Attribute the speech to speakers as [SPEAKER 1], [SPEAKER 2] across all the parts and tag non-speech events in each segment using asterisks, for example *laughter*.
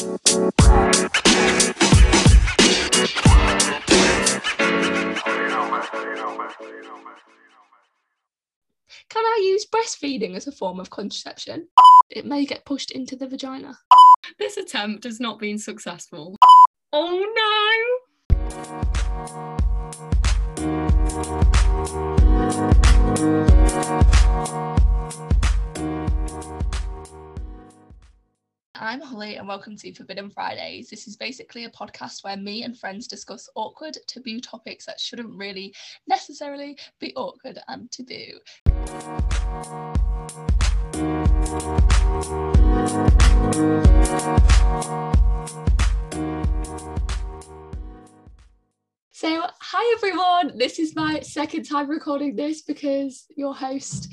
[SPEAKER 1] Can I use breastfeeding as a form of contraception? It may get pushed into the vagina.
[SPEAKER 2] This attempt has not been successful. Oh no!
[SPEAKER 1] I'm Holly, and welcome to Forbidden Fridays. This is basically a podcast where me and friends discuss awkward, taboo topics that shouldn't really necessarily be awkward and taboo. So, hi everyone. This is my second time recording this because your host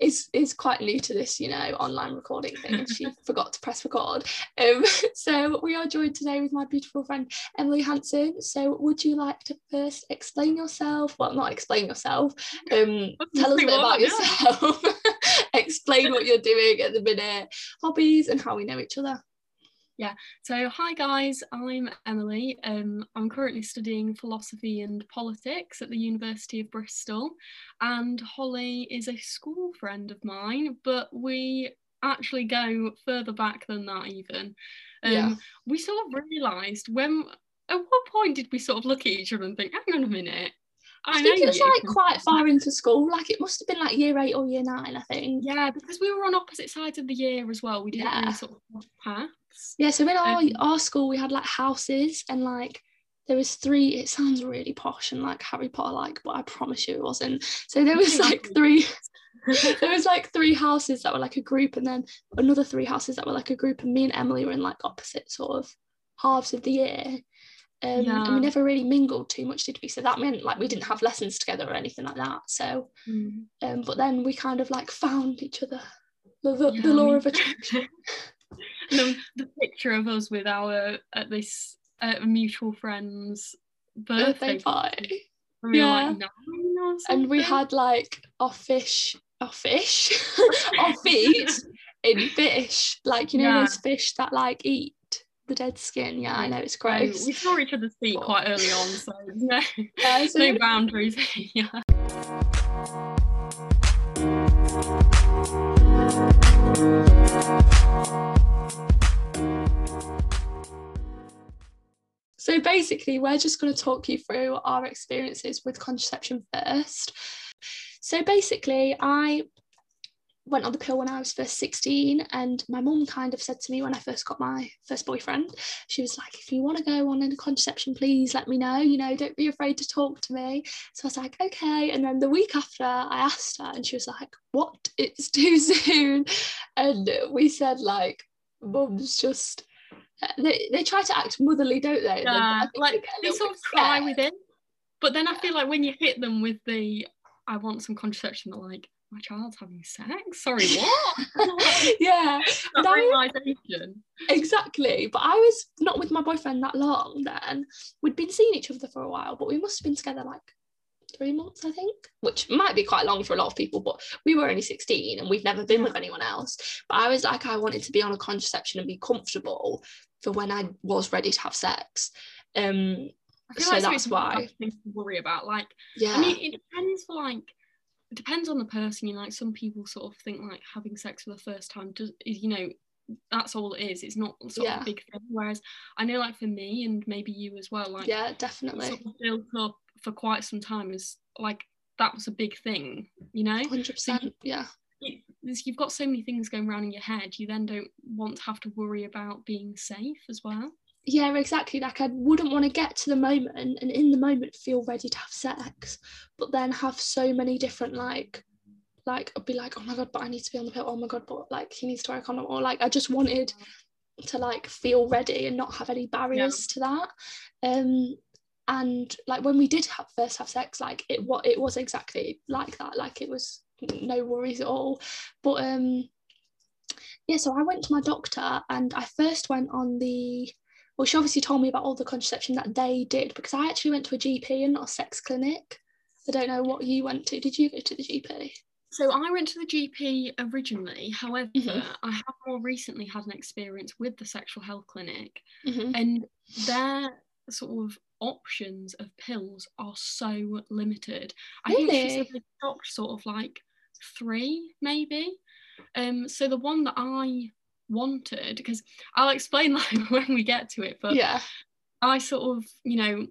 [SPEAKER 1] is is quite new to this, you know, online recording thing. and She *laughs* forgot to press record. Um, *laughs* so we are joined today with my beautiful friend Emily Hanson. So, would you like to first explain yourself? Well, not explain yourself. Um, tell us a bit about yourself. *laughs* explain what you're doing at the minute, hobbies, and how we know each other.
[SPEAKER 2] Yeah, so, hi guys, I'm Emily. Um, I'm currently studying philosophy and politics at the University of Bristol, and Holly is a school friend of mine, but we actually go further back than that, even. Um,
[SPEAKER 1] Yeah.
[SPEAKER 2] We sort of realised when, at what point did we sort of look at each other and think, hang on a minute?
[SPEAKER 1] I,
[SPEAKER 2] know
[SPEAKER 1] think it was
[SPEAKER 2] you
[SPEAKER 1] like quite far into school. Like it must have been like year eight or year nine, I think.
[SPEAKER 2] Yeah, because we were on opposite sides of the year as well. We didn't
[SPEAKER 1] Yeah.
[SPEAKER 2] really sort of paths.
[SPEAKER 1] Yeah, so in our
[SPEAKER 2] Um,
[SPEAKER 1] our school we had like houses and like there was three. It sounds really posh and like Harry Potter like, but I promise you it wasn't. So there was like *laughs* three. there was like three houses that were like a group, and then another three houses that were like a group, and me and Emily were in like opposite sort of halves of the year. Um, And we never really mingled too much, did we? So that meant like we didn't have lessons together or anything like that. So,
[SPEAKER 2] Mm.
[SPEAKER 1] um, but then we kind of like found each other. The, the,
[SPEAKER 2] Yeah,
[SPEAKER 1] the law
[SPEAKER 2] we-
[SPEAKER 1] of attraction. *laughs*
[SPEAKER 2] Then the picture of us with our at this uh, mutual friend's birthday,
[SPEAKER 1] birthday party.
[SPEAKER 2] we
[SPEAKER 1] Yeah.
[SPEAKER 2] like
[SPEAKER 1] and we had like our fish, our fish, *laughs* our feet in fish. Like you know
[SPEAKER 2] Yeah.
[SPEAKER 1] those fish that like eat the dead skin. Yeah, I know it's gross.
[SPEAKER 2] we saw each other's feet quite oh. early on, so no *laughs*
[SPEAKER 1] Yeah, *laughs* so-
[SPEAKER 2] no boundaries yeah.
[SPEAKER 1] So basically, we're just going to talk you through our experiences with contraception first. So basically, I went on the pill when I was first 16, and my mum kind of said to me when I first got my first boyfriend, she was like, if you want to go on a contraception, please let me know. You know, don't be afraid to talk to me. So I was like, okay. And then the week after, I asked her, and she was like, what? It's too *laughs* soon. And we said, like, mum's just they, they try to act motherly, don't they? And then I
[SPEAKER 2] Yeah, like they sort of cry within, but then I feel like when you hit them with the "I want some contraception," they're like, "My child's having sex." Sorry, *laughs* what? *laughs*
[SPEAKER 1] yeah,
[SPEAKER 2] that realization.
[SPEAKER 1] exactly. But I was not with my boyfriend that long then. We'd been seeing each other for a while, but we must have been together like three months, I think, which might be quite long for a lot of people, but we were only 16 and we've never been with anyone else. But I was like, I wanted to be on a contraception and be comfortable for when I was ready to have sex. Um,
[SPEAKER 2] I feel
[SPEAKER 1] So
[SPEAKER 2] like
[SPEAKER 1] that's why.
[SPEAKER 2] something to worry about. Like,
[SPEAKER 1] yeah.
[SPEAKER 2] I mean, it depends for like, depends on the person. You know, like some people sort of think like having sex for the first time does, you know, that's all it is. It's not sort of a big thing. Whereas I know, like for me and maybe you as well, like
[SPEAKER 1] yeah, definitely.
[SPEAKER 2] sort of built up for quite some time is like that was a big thing. You know,
[SPEAKER 1] 100%. Yeah.
[SPEAKER 2] it, you've got so many things going around in your head. You then don't want to have to worry about being safe as well.
[SPEAKER 1] Yeah exactly. Like i wouldn't want to get to the moment and in the moment feel ready to have sex but then have so many different like like I'd be like oh my god but i need to be on the pill. Oh my god but like he needs to wear a condom or like i just wanted to like feel ready and not have any barriers to that. Um and like when we did have first have sex like it what it was exactly like that. Like it was no worries at all. But um yeah so i went to my doctor and i first went on the well, she obviously told me about all the contraception that they did because I actually went to a GP and not a sex clinic. I don't know what you went to. Did you go to the GP?
[SPEAKER 2] So I went to the GP originally. However,
[SPEAKER 1] Mhm.
[SPEAKER 2] I have more recently had an experience with the sexual health clinic,
[SPEAKER 1] Mhm.
[SPEAKER 2] and their sort of options of pills are so limited. I think she said
[SPEAKER 1] Really?
[SPEAKER 2] they stocked sort of like three, maybe. Um, so the one that I wanted, because I'll explain *laughs* like when we get to it, but
[SPEAKER 1] yeah.
[SPEAKER 2] I sort of, you know,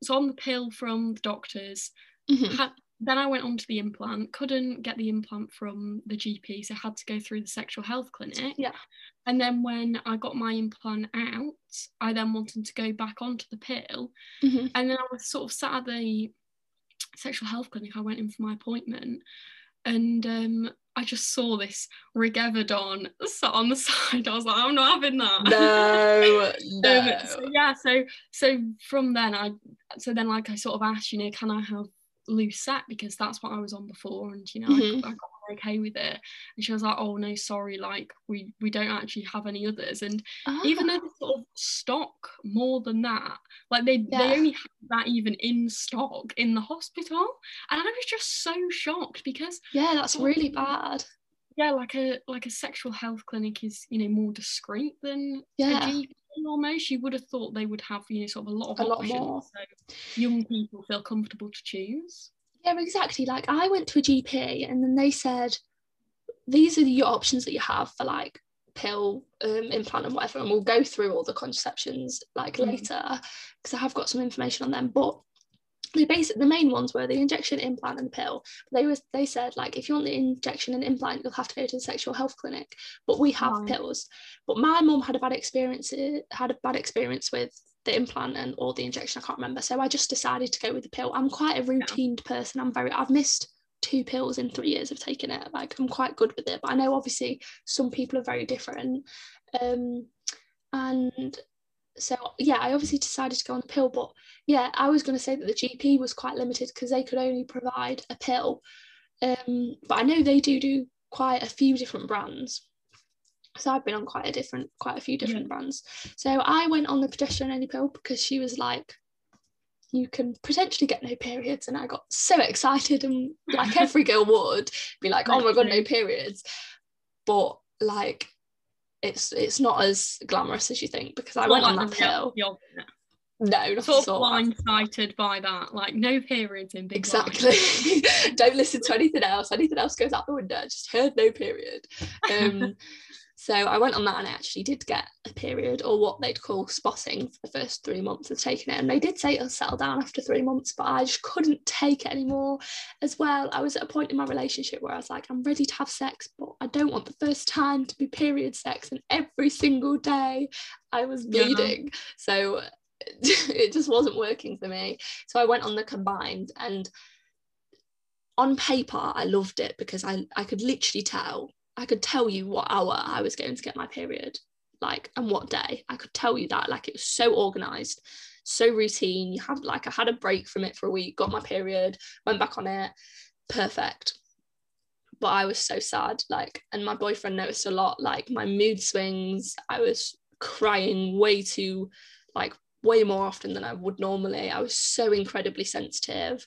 [SPEAKER 2] was on the pill from the doctors.
[SPEAKER 1] Mhm.
[SPEAKER 2] Had, then I went on to the implant, couldn't get the implant from the GP, so had to go through the sexual health clinic.
[SPEAKER 1] Yeah.
[SPEAKER 2] And then when I got my implant out, I then wanted to go back onto the pill.
[SPEAKER 1] Mhm.
[SPEAKER 2] And then I was sort of sat at the sexual health clinic. I went in for my appointment and um, I just saw this Rigevidon sat on the *laughs* side. I was like, I'm not having that.
[SPEAKER 1] No, *laughs*
[SPEAKER 2] Um,
[SPEAKER 1] no.
[SPEAKER 2] so yeah, so so from then I so then like I sort of asked, you know, can I have Lucette because that's what I was on before, and you know,
[SPEAKER 1] Mhm.
[SPEAKER 2] I, I got okay with it. And she was like, oh no, sorry, like we we don't actually have any others. And even
[SPEAKER 1] Ah,
[SPEAKER 2] though they sort of stock more than that, like they
[SPEAKER 1] Yeah.
[SPEAKER 2] they only have that even in stock in the hospital, and I was just so shocked because
[SPEAKER 1] yeah, that's really bad.
[SPEAKER 2] yeah, like a like a sexual health clinic is you know more discreet than
[SPEAKER 1] Yeah.
[SPEAKER 2] a GP almost. You would have thought they would have you know sort of a lot of
[SPEAKER 1] A lot
[SPEAKER 2] options,
[SPEAKER 1] more.
[SPEAKER 2] so young people feel comfortable to choose.
[SPEAKER 1] Yeah, exactly. Like I went to a GP and then they said, these are your options that you have for like pill, um, implant and whatever. And we'll go through all the contraceptions like
[SPEAKER 2] Mm.
[SPEAKER 1] later because I have got some information on them. But the basic the main ones were the injection, implant, and the pill. They was they said like if you want the injection and implant, you'll have to go to the sexual health clinic. But we have
[SPEAKER 2] Right.
[SPEAKER 1] pills. But my mum had a bad experience had a bad experience with the implant and or the injection. I can't remember. So I just decided to go with the pill. I'm quite a routine person. I'm very I've missed two pills in three years of taking it. Like I'm quite good with it. But I know obviously some people are very different. Um and so yeah, I obviously decided to go on the pill, but yeah, I was going to say that the GP was quite limited because they could only provide a pill. Um, but I know they do do quite a few different brands. So I've been on quite a different, quite a few different brands. So I went on the progesterone only pill because she was like, you can potentially get no periods, and I got so excited, and like *laughs* every girl would be like, oh my god, no periods. But like, it's it's not as glamorous as you think because I
[SPEAKER 2] It's
[SPEAKER 1] went on that pill. No, not
[SPEAKER 2] Sort of blindsided by that, like no periods in Big
[SPEAKER 1] Exactly. *laughs* Don't listen to anything else. Anything else goes out the window. I just heard no period. Um, *laughs* so I went on that and I actually did get a period or what they'd call spotting for the first three months of taking it. And they did say it'll settle down after three months, but I just couldn't take it anymore as well. I was at a point in my relationship where I was like, I'm ready to have sex, but I don't want the first time to be period sex. And every single day I was
[SPEAKER 2] Yeah.
[SPEAKER 1] bleeding. So *laughs* it just wasn't working for me. So I went on the combined and on paper I loved it because I, I could literally tell I could tell you what hour I was going to get my period like and what day. I could tell you that like it was so organized so routine. You had like I had a break from it for a week got my period went back on it. Perfect. But I was so sad like and my boyfriend noticed a lot like my mood swings. I was crying way too like way more often than I would normally. I was so incredibly sensitive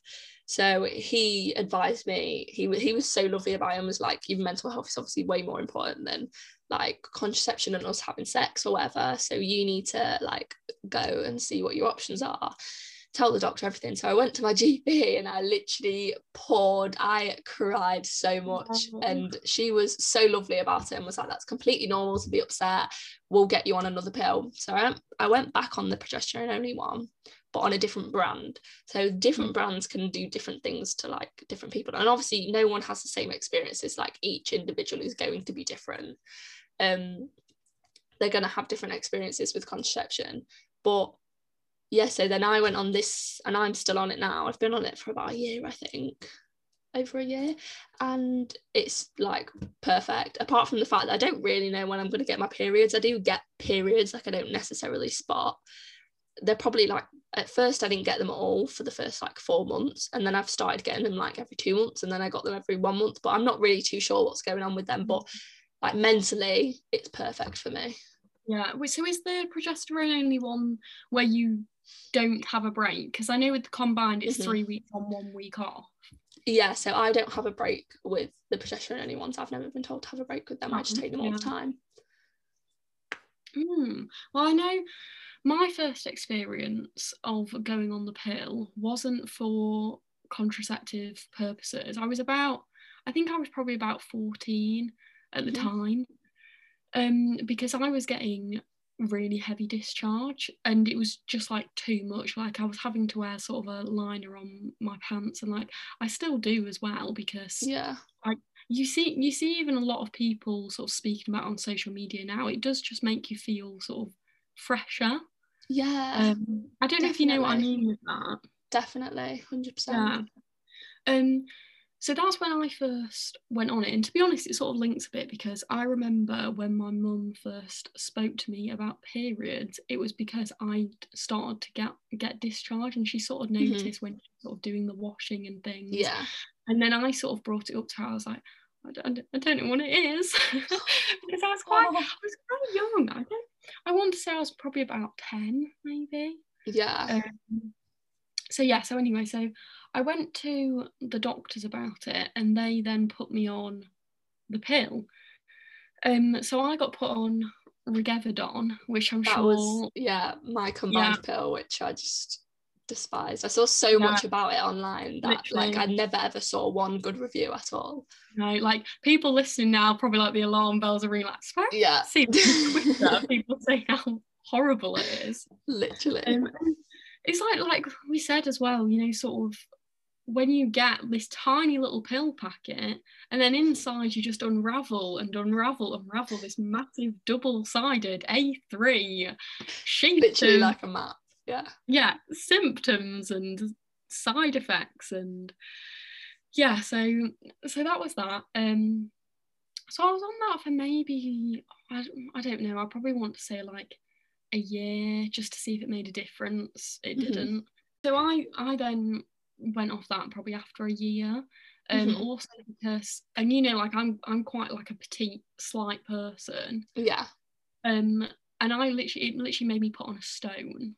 [SPEAKER 1] so he advised me he, wa- he was so lovely about it and was like your mental health is obviously way more important than like contraception and us having sex or whatever. So you need to like go and see what your options are. Tell the doctor everything. So I went to my *laughs* GP and I literally poured I cried so much. And she was so lovely about it and was like that's completely normal to be upset. We'll get you on another pill. So I, I went back on the progesterone only one but on a different brand. So different brands can do different things to like different people. And obviously no one has the same experiences like each individual is going to be different. Um they're going to have different experiences with contraception but yeah so then i went on this and i'm still on it now. I've been on it for about a year i think. Over a year. And it's like perfect. Apart from the fact that i don't really know when i'm going to get my periods. I do get periods like i don't necessarily spot they're probably like at first I didn't get them at all for the first like four months and then I've started getting them like every two months and then I got them every one month but I'm not really too sure what's going on with them but like mentally it's perfect for me
[SPEAKER 2] Yeah. So is the progesterone only one where you don't have a break? Because I know with the combined it's
[SPEAKER 1] Mhm.
[SPEAKER 2] three weeks on, one week off.
[SPEAKER 1] yeah, so I don't have a break with the progesterone only ones. I've never been told to have a break with them. I just
[SPEAKER 2] Oh,
[SPEAKER 1] take them all the time.
[SPEAKER 2] Mm. Well, I know my first experience of going on the pill wasn't for contraceptive purposes. I was about, I think I was probably about 14 at the
[SPEAKER 1] Mhm.
[SPEAKER 2] time, um, because I was getting really heavy discharge and it was just like too much. Like I was having to wear sort of a liner on my pants, and like I still do as well because
[SPEAKER 1] Yeah.
[SPEAKER 2] like you see you see even a lot of people sort of speaking about on social media now it does just make you feel sort of fresher
[SPEAKER 1] Yeah.
[SPEAKER 2] um i don't know if you know what i mean with that
[SPEAKER 1] definitely. 100%.
[SPEAKER 2] yeah um so that's when i first went on it and to be honest it sort of links a bit because i remember when my mum first spoke to me about periods it was because i started to get get discharge and she sort of
[SPEAKER 1] Mhm.
[SPEAKER 2] noticed when she was sort of doing the washing and things
[SPEAKER 1] Yeah.
[SPEAKER 2] And then I sort of brought it up to her. I was like, I don't, I don't know what it is *laughs* because I was *laughs* quite,
[SPEAKER 1] Oh,
[SPEAKER 2] I was quite young. I don't, I want to say I was probably about ten, maybe.
[SPEAKER 1] yeah.
[SPEAKER 2] Um, so yeah. So anyway, so I went to the doctors about it, and they then put me on the pill. Um, so I got put on Rigevidon, which I'm
[SPEAKER 1] that
[SPEAKER 2] sure.
[SPEAKER 1] was yeah my combined pill which i just despised i saw so
[SPEAKER 2] Yeah.
[SPEAKER 1] much about it online that like i never ever saw one good review at all
[SPEAKER 2] No, like people listening now probably like the alarm bells are ringing. Like, swear
[SPEAKER 1] yeah
[SPEAKER 2] see *laughs* people say how horrible it is.
[SPEAKER 1] literally
[SPEAKER 2] Um, it's like like we said as well, you know, sort of when you get this tiny little pill packet, and then inside you just unravel and unravel, unravel this massive double-sided A3 sheet
[SPEAKER 1] literally
[SPEAKER 2] of
[SPEAKER 1] like a map yeah.
[SPEAKER 2] Yeah symptoms and side effects and yeah so so that was that. Um so i was on that for maybe i, I don't know i probably want to say like a year just to see if it made a difference. It
[SPEAKER 1] Mhm.
[SPEAKER 2] didn't. So i i then went off that probably after a year. Um
[SPEAKER 1] Mhm.
[SPEAKER 2] also because and you know like i'm i'm quite like a petite slight person.
[SPEAKER 1] Yeah.
[SPEAKER 2] Um and i literally it literally made me put on a stone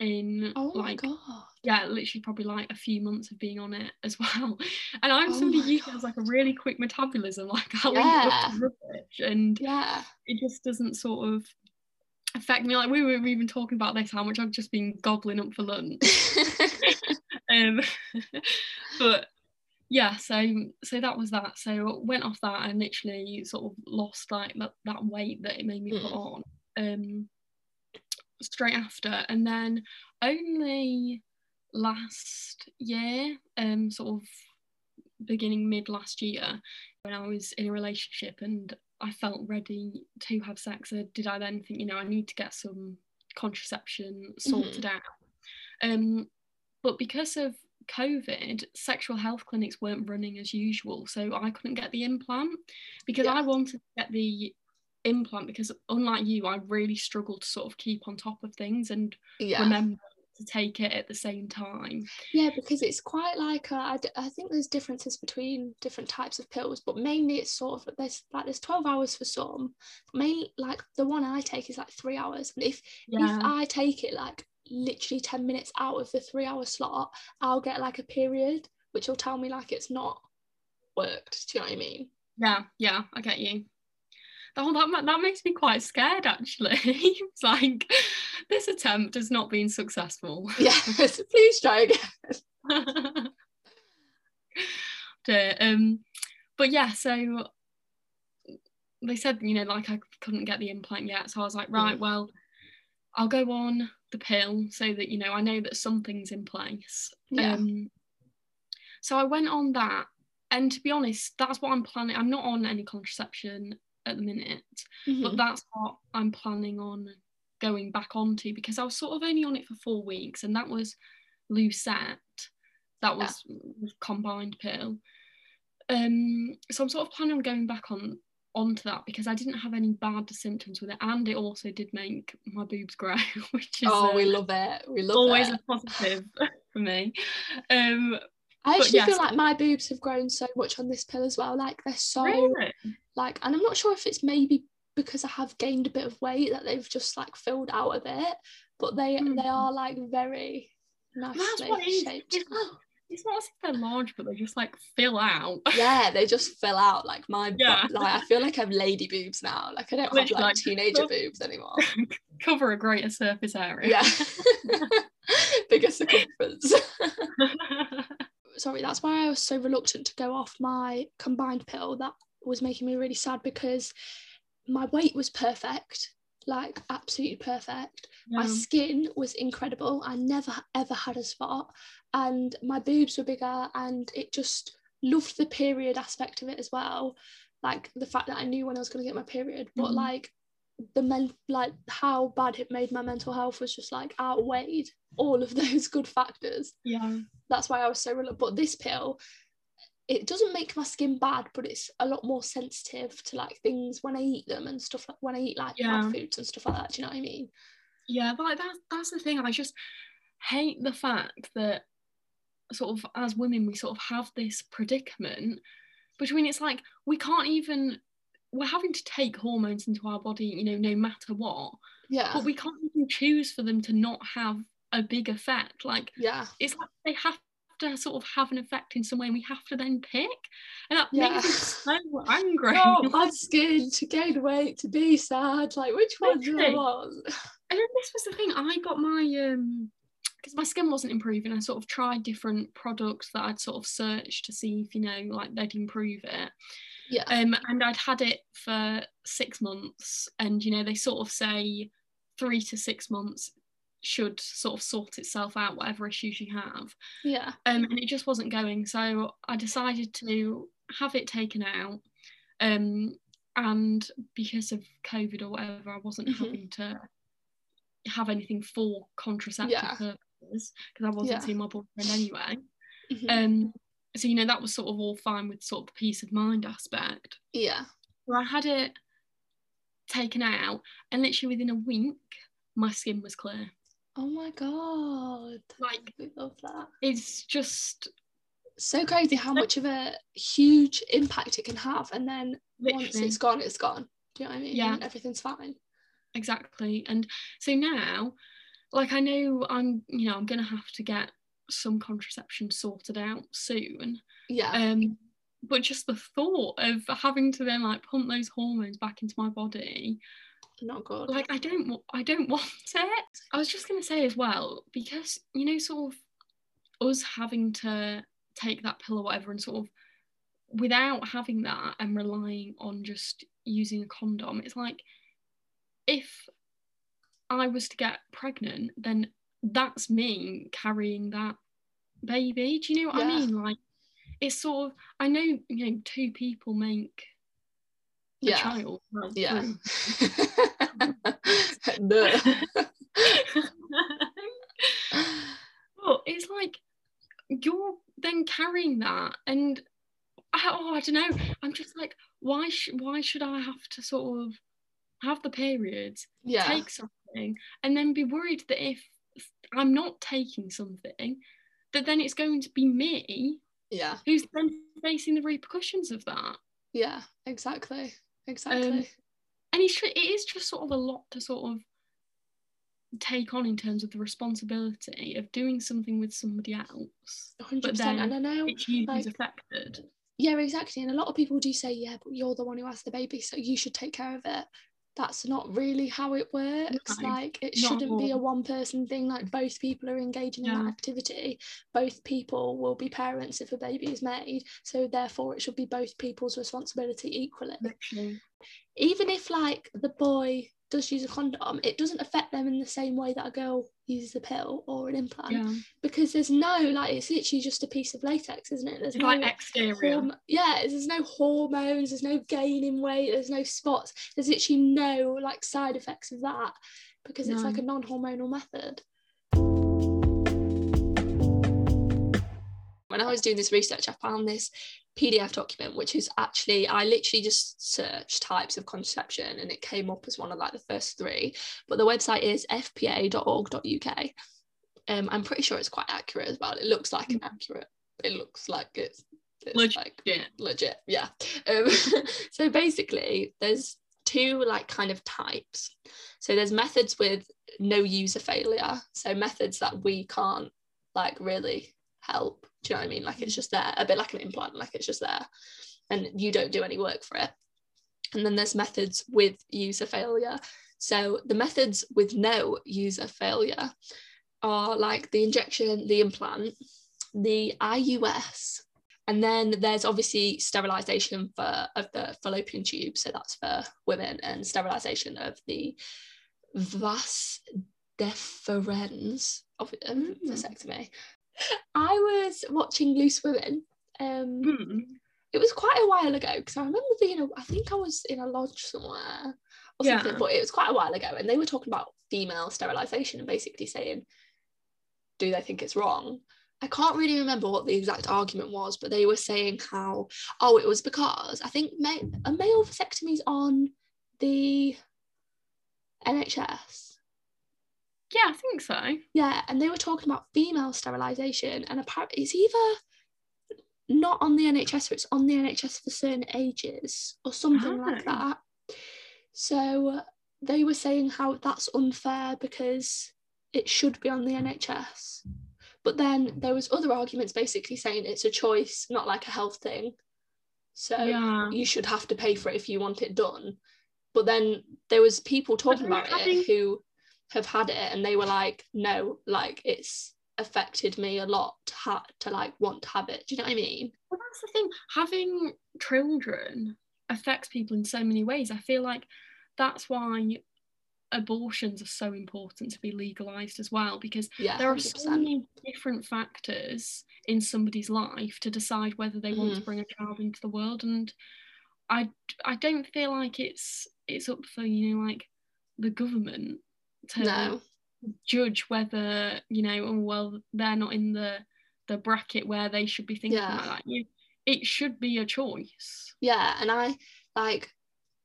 [SPEAKER 2] in
[SPEAKER 1] oh
[SPEAKER 2] like
[SPEAKER 1] god
[SPEAKER 2] yeah, literally probably like a few months of being on it as *laughs* well. And I'm
[SPEAKER 1] Oh
[SPEAKER 2] somebody who has like a really quick metabolism, *laughs* like I'll eat
[SPEAKER 1] Yeah.
[SPEAKER 2] up rubbish and
[SPEAKER 1] yeah
[SPEAKER 2] it just doesn't sort of affect me. Like we were even talking about this, how much I've just been gobbling up for lunch. *laughs* um, but yeah, so so that was that. So went off that and literally sort of lost like that, that weight that it made me put
[SPEAKER 1] Mm.
[SPEAKER 2] on. Um straight after. And then only last year, um sort of beginning mid last year, when I was in a relationship and I felt ready to have sex, did I then think, you know, I need to get some contraception sorted out. Um, but because of COVID, sexual health clinics weren't running as usual, so I couldn't get the implant because
[SPEAKER 1] Yeah.
[SPEAKER 2] I wanted to get the implant because unlike you, I really struggle to sort of keep on top of things and
[SPEAKER 1] yeah
[SPEAKER 2] remember to take it at the same time.
[SPEAKER 1] Yeah, because it's quite like uh, I, d- I think there's differences between different types of pills, but mainly it's sort of there's like there's 12 hours for some. Mainly like the one I take is like three hours. And if
[SPEAKER 2] Yeah,
[SPEAKER 1] if I take it like literally 10 minutes out of the three hour slot, I'll get like a period, which will tell me like it's not worked. Do you know what I mean?
[SPEAKER 2] yeah, yeah, I get you. Oh, that that makes me quite scared actually. *laughs* it's like this attempt has not been successful. *laughs*
[SPEAKER 1] Yeah, please try again. *laughs*
[SPEAKER 2] Um, but yeah, so they said, you know, like I couldn't get the implant yet. So I was like, right,
[SPEAKER 1] Mm.
[SPEAKER 2] well, I'll go on the pill so that, you know, I know that something's in place.
[SPEAKER 1] Yeah.
[SPEAKER 2] Um, so I went on that. And to be honest, that's what I'm planning. I'm not on any contraception at the minute,
[SPEAKER 1] Mhm.
[SPEAKER 2] but that's what I'm planning on going back onto because I was sort of only on it for four weeks and that was Lucette. That
[SPEAKER 1] Yeah.
[SPEAKER 2] was combined pill. Um, so I'm sort of planning on going back on onto that because I didn't have any bad symptoms with it, and it also did make my boobs grow, *laughs* which is
[SPEAKER 1] oh, we
[SPEAKER 2] uh,
[SPEAKER 1] love it. We love it.
[SPEAKER 2] always
[SPEAKER 1] it.
[SPEAKER 2] a positive *laughs* for me. Um,
[SPEAKER 1] I actually
[SPEAKER 2] yes.
[SPEAKER 1] feel like my boobs have grown so much on this pill as well. Like they're so
[SPEAKER 2] really,
[SPEAKER 1] like, and I'm not sure if it's maybe because I have gained a bit of weight that they've just like filled out a bit, but they
[SPEAKER 2] Hmm.
[SPEAKER 1] they are like very nicely
[SPEAKER 2] that's what
[SPEAKER 1] shaped.
[SPEAKER 2] It's- it's not as if they're large, but they just like fill out. *laughs*
[SPEAKER 1] yeah, they just fill out like my
[SPEAKER 2] Yeah.
[SPEAKER 1] like I feel like I have lady boobs now. Like I don't have
[SPEAKER 2] Literally,
[SPEAKER 1] like
[SPEAKER 2] like,
[SPEAKER 1] teenager
[SPEAKER 2] oh.
[SPEAKER 1] boobs anymore. *laughs*
[SPEAKER 2] Cover a greater surface area.
[SPEAKER 1] Yeah. *laughs* Bigger circumference. Sorry, that's why I was so reluctant to go off my combined pill. That was making me really sad because my weight was perfect, like absolutely perfect. My skin was incredible. I never ever had a spot, and my boobs were bigger, and it just loved the period aspect of it as well. Like the fact that I knew when I was going to get my period, but
[SPEAKER 2] Mhm.
[SPEAKER 1] like the men like how bad it made my mental health was just like outweighed all of *laughs* those good factors.
[SPEAKER 2] yeah.
[SPEAKER 1] That's why I was so reluctant. But this pill, it doesn't make my skin bad, but it's a lot more sensitive to like things when I eat them and stuff like when I eat like
[SPEAKER 2] Yeah.
[SPEAKER 1] bad foods and stuff like that. Do you know what I mean?
[SPEAKER 2] Yeah, like that's that's the thing. I just hate the fact that sort of as women we sort of have this predicament between it's like we can't even we're having to take hormones into our body, you know, no matter what,
[SPEAKER 1] Yeah.
[SPEAKER 2] but we can't even choose for them to not have a big effect. Like
[SPEAKER 1] yeah.
[SPEAKER 2] it's like they have to sort of have an effect in some way and we have to then pick. And that
[SPEAKER 1] Yeah.
[SPEAKER 2] makes me so angry.
[SPEAKER 1] Oh, bad skin, to gain weight, to be sad. Like, which one do I want?
[SPEAKER 2] and then this was the thing i got my um because my skin wasn't improving i sort of tried different products that i'd sort of searched to see if you know like they'd improve it
[SPEAKER 1] Yeah.
[SPEAKER 2] um and i'd had it for six months and you know they sort of say three to six months should sort of sort itself out whatever issues you have
[SPEAKER 1] Yeah.
[SPEAKER 2] um, and it just wasn't going. So I decided to have it taken out. Um, and because of COVID or whatever, I wasn't
[SPEAKER 1] Mhm.
[SPEAKER 2] having to have anything for contraceptive
[SPEAKER 1] Yeah.
[SPEAKER 2] purposes because I wasn't
[SPEAKER 1] Yeah.
[SPEAKER 2] seeing my boyfriend anyway.
[SPEAKER 1] Mhm.
[SPEAKER 2] Um, so you know that was sort of all fine with sort of the peace of mind aspect.
[SPEAKER 1] yeah.
[SPEAKER 2] So I had it taken out, and literally within a week, my skin was clear.
[SPEAKER 1] Oh my god.
[SPEAKER 2] Like
[SPEAKER 1] We love that.
[SPEAKER 2] it's just
[SPEAKER 1] So crazy how much of a huge impact it can have, and then once it's gone, it's gone. Do you know what I mean?
[SPEAKER 2] Yeah.
[SPEAKER 1] And everything's fine.
[SPEAKER 2] exactly and so now like i know i'm you know i'm gonna have to get some contraception sorted out soon
[SPEAKER 1] Yeah.
[SPEAKER 2] um but just the thought of having to then like pump those hormones back into my body
[SPEAKER 1] Not good.
[SPEAKER 2] like i don't i don't *laughs* want it i was just gonna say as well because you know sort of us having to take that pill or whatever and sort of without having that and relying on just using a condom it's like if I was to get pregnant, then that's me carrying that baby. Do you know what I mean? Like, it's sort of, I know, you know, two people make
[SPEAKER 1] yeah.
[SPEAKER 2] child.
[SPEAKER 1] Yeah.
[SPEAKER 2] three.
[SPEAKER 1] no.
[SPEAKER 2] but it's like, you're then carrying that. And, I, oh, I don't know. I'm just like, why, sh- why should I have to sort of have the periods
[SPEAKER 1] Yeah.
[SPEAKER 2] take something and then be worried that if I'm not taking something, that then it's going to be me
[SPEAKER 1] yeah.
[SPEAKER 2] who's then facing the repercussions of that.
[SPEAKER 1] Yeah. Exactly. Exactly.
[SPEAKER 2] Um, And it's, it is just sort of a lot to sort of take on in terms of the responsibility of doing something with somebody else.
[SPEAKER 1] 100%.
[SPEAKER 2] then
[SPEAKER 1] and I know,
[SPEAKER 2] It's you who's
[SPEAKER 1] like-
[SPEAKER 2] affected.
[SPEAKER 1] yeah, exactly. And a lot of people do say, yeah, but you're the one who has the baby, so you should take care of it. That's not really how it works.
[SPEAKER 2] No,
[SPEAKER 1] like, it shouldn't be a one person thing. Like, both people are engaging in that activity. Both people will be parents if a baby is made. So, therefore, it should be both people's responsibility equally.
[SPEAKER 2] Literally.
[SPEAKER 1] Even if, like, the boy does use a condom, it doesn't affect them in the same way that a girl uses a pill or an implant
[SPEAKER 2] Yeah.
[SPEAKER 1] because there's no, like, it's literally just a piece of latex, isn't it? There's
[SPEAKER 2] It's
[SPEAKER 1] no
[SPEAKER 2] like exterior.
[SPEAKER 1] horm- yeah, there's no hormones, there's no gaining weight, there's no spots, there's literally no like side effects of that because it's like a non-hormonal method. When I was doing this research, I found this PDF document, which is actually I literally just searched types of contraception and it came up as one of like the first three. But the website is fpa.org.uk. Um, I'm pretty sure it's quite accurate as well. It looks like an accurate. It looks like it's, it's
[SPEAKER 2] Legit.
[SPEAKER 1] like legit yeah um, *laughs* so basically there's two like kind of types so there's methods with no user failure so methods that we can't like really help Do you know what I mean? Like it's just there, a bit like an implant, like it's just there, and you don't do any work for it. And then there's methods with user failure. So the methods with no user failure are like the injection, the implant, the IUS, and then there's obviously sterilization for of the fallopian tube, so that's for women, and sterilization of the vas deferens of um,
[SPEAKER 2] Mm.
[SPEAKER 1] vasectomy. I was watching Loose Women. Um,
[SPEAKER 2] Hmm.
[SPEAKER 1] it was quite a while ago because I remember being, a, I think I was in a lodge somewhere or
[SPEAKER 2] Yeah.
[SPEAKER 1] something, but it was quite a while ago, and they were talking about female sterilization and basically saying, do they think it's wrong? I can't really remember what the exact argument was, but they were saying how, oh, it was because I think ma- a male vasectomy's on the NHS.
[SPEAKER 2] Yeah, I think so.
[SPEAKER 1] Yeah, and they were talking about female sterilisation, and apparently it's either not on the NHS or it's on the NHS for certain ages or something like
[SPEAKER 2] Oh.
[SPEAKER 1] that. So they were saying how that's unfair because it should be on the NHS. But then there was other arguments basically saying it's a choice, not like a health thing. So
[SPEAKER 2] Yeah.
[SPEAKER 1] you should have to pay for it if you want it done. But then there was people talking about
[SPEAKER 2] having-
[SPEAKER 1] it who have had it and they were like, no, like it's affected me a lot to, ha- to like want to have it. Do you know what I mean?
[SPEAKER 2] Well, that's the thing. Having children affects people in so many ways. I feel like that's why abortions are so important to be legalized as well because
[SPEAKER 1] Yeah,
[SPEAKER 2] there are so
[SPEAKER 1] 100%.
[SPEAKER 2] many different factors in somebody's life to decide whether they want to
[SPEAKER 1] Mhm.
[SPEAKER 2] bring a child into the world and I I don't feel like it's it's up for you know like the government to
[SPEAKER 1] No,
[SPEAKER 2] judge whether you know oh well they're not in the the bracket where they should be thinking
[SPEAKER 1] Yeah.
[SPEAKER 2] like that. You it should be a choice.
[SPEAKER 1] Yeah, and I like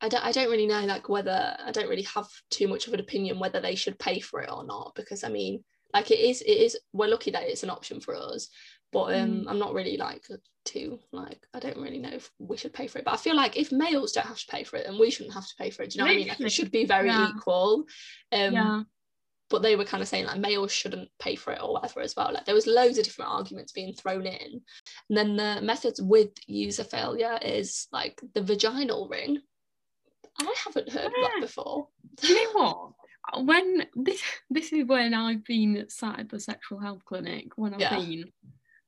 [SPEAKER 1] I don't I don't really know like whether I don't really have too much of an opinion whether they should pay for it or not because I mean like it is it is we're lucky that it's an option for us but um I'm not really like too like I don't really know if we should pay for it but I feel like if males don't have to pay for it then we shouldn't have to pay for it do you know what I mean like it should be very
[SPEAKER 2] Yeah.
[SPEAKER 1] equal um
[SPEAKER 2] yeah
[SPEAKER 1] but they were kind of saying like males shouldn't pay for it or whatever as well. Like there was loads of different arguments being thrown in. And then the methods with user failure is like the vaginal ring. I haven't heard of that before.
[SPEAKER 2] do you know what when this this is when I've been sat at the sexual health clinic when I've
[SPEAKER 1] Yeah.
[SPEAKER 2] been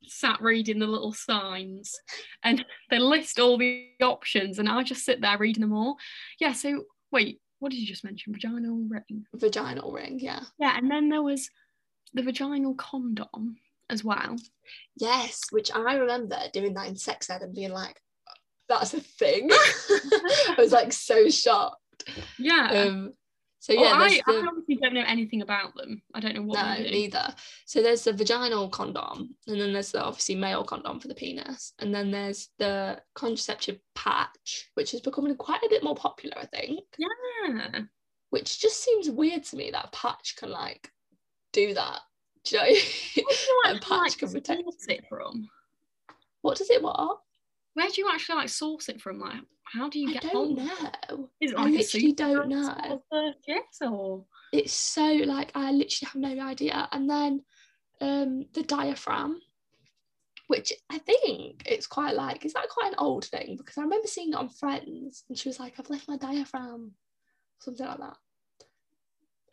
[SPEAKER 2] sat reading the little signs and they list all the options and I just sit there reading them all yeah so wait what did you just mention vaginal ring
[SPEAKER 1] Vaginal ring, yeah.
[SPEAKER 2] yeah and then there was the vaginal condom as well
[SPEAKER 1] Yes, which I remember doing that in sex ed and being like, that's a thing. *laughs* I was like so shocked.
[SPEAKER 2] yeah
[SPEAKER 1] Um so yeah,
[SPEAKER 2] I,
[SPEAKER 1] there's
[SPEAKER 2] I obviously don't know anything about them. I don't know what
[SPEAKER 1] no, neither. So there's the vaginal condom, and then there's the obviously male condom for the penis, and then there's the contraceptive patch, which is becoming quite a bit more popular, I think.
[SPEAKER 2] Yeah.
[SPEAKER 1] Which just seems weird to me that a patch can like do that. Do you know? *laughs* A patch
[SPEAKER 2] like
[SPEAKER 1] can protect.
[SPEAKER 2] it from?
[SPEAKER 1] what does it what?
[SPEAKER 2] Where do you actually like source it from? Like, how do you
[SPEAKER 1] I
[SPEAKER 2] get
[SPEAKER 1] don't
[SPEAKER 2] of it?
[SPEAKER 1] know.
[SPEAKER 2] Is it
[SPEAKER 1] I
[SPEAKER 2] like a
[SPEAKER 1] literally don't know.
[SPEAKER 2] of or?
[SPEAKER 1] It's so like I literally have no idea. And then um the diaphragm, which I think it's quite like, is that quite an old thing? Because I remember seeing it on Friends and she was like, I've left my diaphragm, something like that.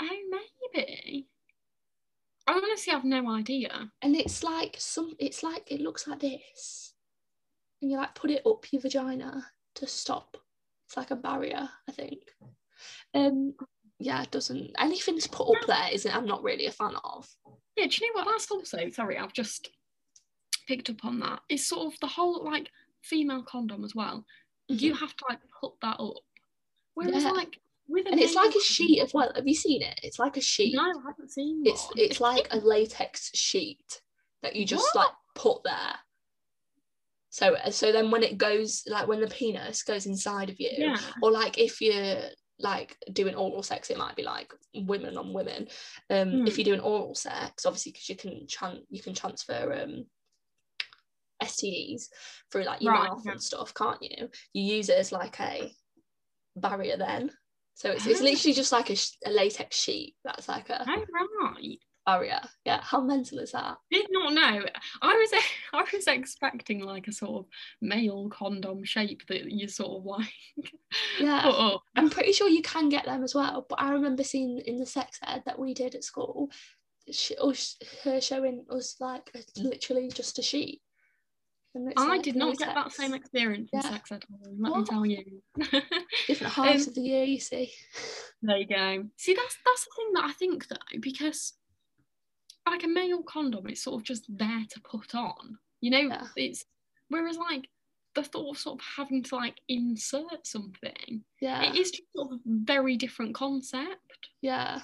[SPEAKER 2] Oh, maybe. I honestly have no idea.
[SPEAKER 1] And it's like some it's like it looks like this. And you like put it up your vagina to stop. It's like a barrier, I think. Um yeah, it doesn't anything anything's put up there isn't I'm not really a fan of.
[SPEAKER 2] Yeah, do you know what? That's also sorry. I've just picked up on that. It's sort of the whole like female condom as well. You have to like put that up. Whereas
[SPEAKER 1] Yeah.
[SPEAKER 2] like with
[SPEAKER 1] and it's like a sheet as well. Have you seen it? It's like a sheet.
[SPEAKER 2] No, I haven't seen
[SPEAKER 1] it.
[SPEAKER 2] it's
[SPEAKER 1] it's like a latex sheet that you just
[SPEAKER 2] What?
[SPEAKER 1] like put there. So so then when it goes like when the penis goes inside of you,
[SPEAKER 2] Yeah.
[SPEAKER 1] or like if you're like doing oral sex, it might be like women on women. Um, if
[SPEAKER 2] Mm.
[SPEAKER 1] you're doing oral sex, obviously because you can tran- you can transfer um STDs through like your
[SPEAKER 2] Right,
[SPEAKER 1] mouth
[SPEAKER 2] yeah.
[SPEAKER 1] and stuff, can't you? You use it as like a barrier then. So it's, it's
[SPEAKER 2] Ah.
[SPEAKER 1] literally just like a, sh- a latex sheet that's like a
[SPEAKER 2] Oh right.
[SPEAKER 1] Barrier. Yeah, yeah. how mental is that?
[SPEAKER 2] Did not know. I was *laughs* I was expecting like a sort of male condom shape that you sort of like. *laughs*
[SPEAKER 1] Yeah. I'm pretty sure you can get them as well. But I remember seeing in the sex ed that we did at school, she, her showing us like literally just a sheet.
[SPEAKER 2] I
[SPEAKER 1] like,
[SPEAKER 2] did
[SPEAKER 1] no
[SPEAKER 2] not get that same experience in
[SPEAKER 1] Yeah.
[SPEAKER 2] sex ed. Let me tell you. *laughs*
[SPEAKER 1] Different halves
[SPEAKER 2] Um,
[SPEAKER 1] of the year, you see.
[SPEAKER 2] There you go. See, that's that's the thing that I think though, because like a male condom, it's sort of just there to put on. You know,
[SPEAKER 1] Yeah.
[SPEAKER 2] it's whereas like the thought of sort of having to like insert something,
[SPEAKER 1] Yeah.
[SPEAKER 2] it is just sort of a very different concept.
[SPEAKER 1] Yeah.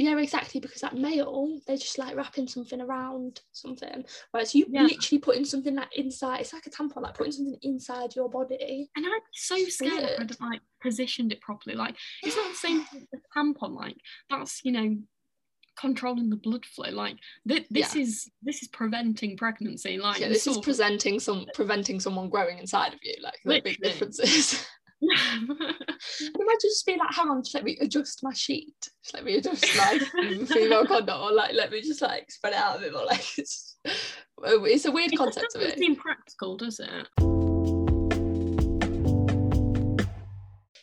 [SPEAKER 1] Yeah, exactly. Because that male, they're just like wrapping something around something. Whereas you
[SPEAKER 2] Yeah.
[SPEAKER 1] literally putting something like inside, it's like a tampon, like putting something inside your body.
[SPEAKER 2] And I'd be so scared if I'd like positioned it properly. Like it's not the same *sighs* with the tampon. Like that's you know controlling the blood flow. Like th- this is this is preventing pregnancy. Like
[SPEAKER 1] Yeah, this is presenting some preventing someone growing inside of you, like the big differences. *laughs* *laughs* imagine just being like, hang on, just let me adjust my sheet. Just let me adjust my female condom, or like let me just like spread it out a bit more. *laughs* Like it's, oh, it's a weird
[SPEAKER 2] It
[SPEAKER 1] concept to
[SPEAKER 2] doesn't seem practical, does it?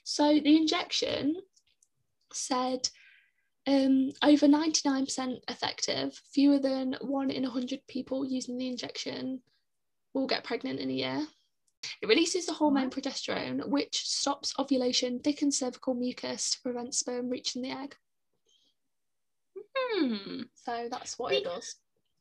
[SPEAKER 1] So the injection said um, over 99% effective. Fewer than one in 100 people using the injection will get pregnant in a year. It releases the hormone progesterone, which stops ovulation, thickens cervical mucus to prevent sperm reaching the egg.
[SPEAKER 2] Hmm.
[SPEAKER 1] So that's what it does.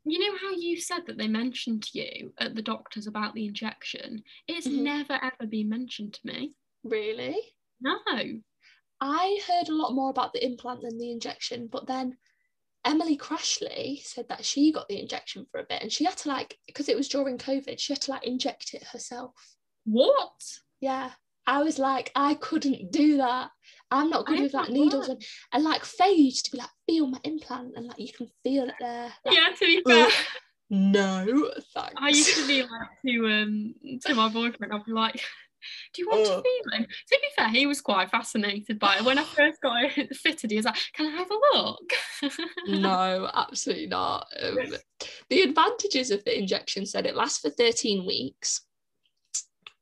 [SPEAKER 2] You know how you said that they mentioned to you at the doctors about the injection? It's
[SPEAKER 1] Mhm.
[SPEAKER 2] never ever been mentioned to me.
[SPEAKER 1] Really?
[SPEAKER 2] No.
[SPEAKER 1] I heard a lot more about the implant than the injection, but then Emily Crashley said that she got the injection for a bit and she had to like because it was during COVID, she had to like inject it herself.
[SPEAKER 2] What?
[SPEAKER 1] Yeah. I was like, I couldn't do that. I'm not good
[SPEAKER 2] I
[SPEAKER 1] with like needles and, and like Faye used to be like, feel my implant and like you can feel it there. Like,
[SPEAKER 2] Yeah, to be fair.
[SPEAKER 1] No, thanks.
[SPEAKER 2] I used to be like to um to my boyfriend, I'd be like, Do you want to
[SPEAKER 1] Ugh.
[SPEAKER 2] feel it? To be fair, he was quite fascinated by it. When I first got it *laughs* fitted, he was like, Can I have a look?
[SPEAKER 1] no, *laughs* absolutely not. Um, the advantages of the injection said it lasts for 13 weeks.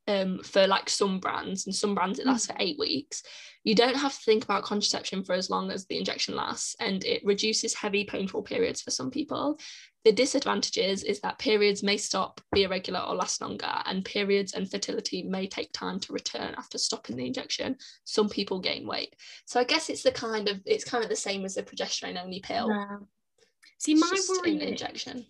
[SPEAKER 1] Um, for like some brands and some brands it lasts for eight weeks. You don't have to think about contraception for as long as the injection lasts, and it reduces heavy painful periods for some people. The disadvantages is that periods may stop, be irregular, or last longer, and periods and fertility may take time to return after stopping the injection. Some people gain weight. So I guess it's the kind of it's kind of the same as the progesterone only pill.
[SPEAKER 2] Yeah. See, my worry
[SPEAKER 1] in the injection.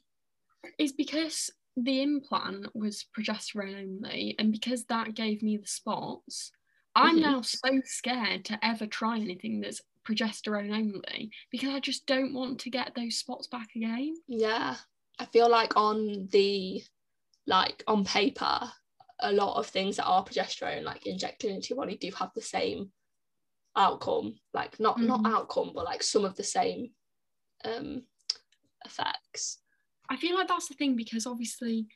[SPEAKER 2] is because the implant was progesterone only, and because that gave me the spots, I'm
[SPEAKER 1] Mhm.
[SPEAKER 2] now so scared to ever try anything that's progesterone only because I just don't want to get those spots back again.
[SPEAKER 1] Yeah. I feel like on the like on paper, a lot of things that are progesterone, like injected into your body, do have the same outcome. Like not not
[SPEAKER 2] Mhm.
[SPEAKER 1] outcome, but like some of the same um effects.
[SPEAKER 2] I feel like that's the thing because obviously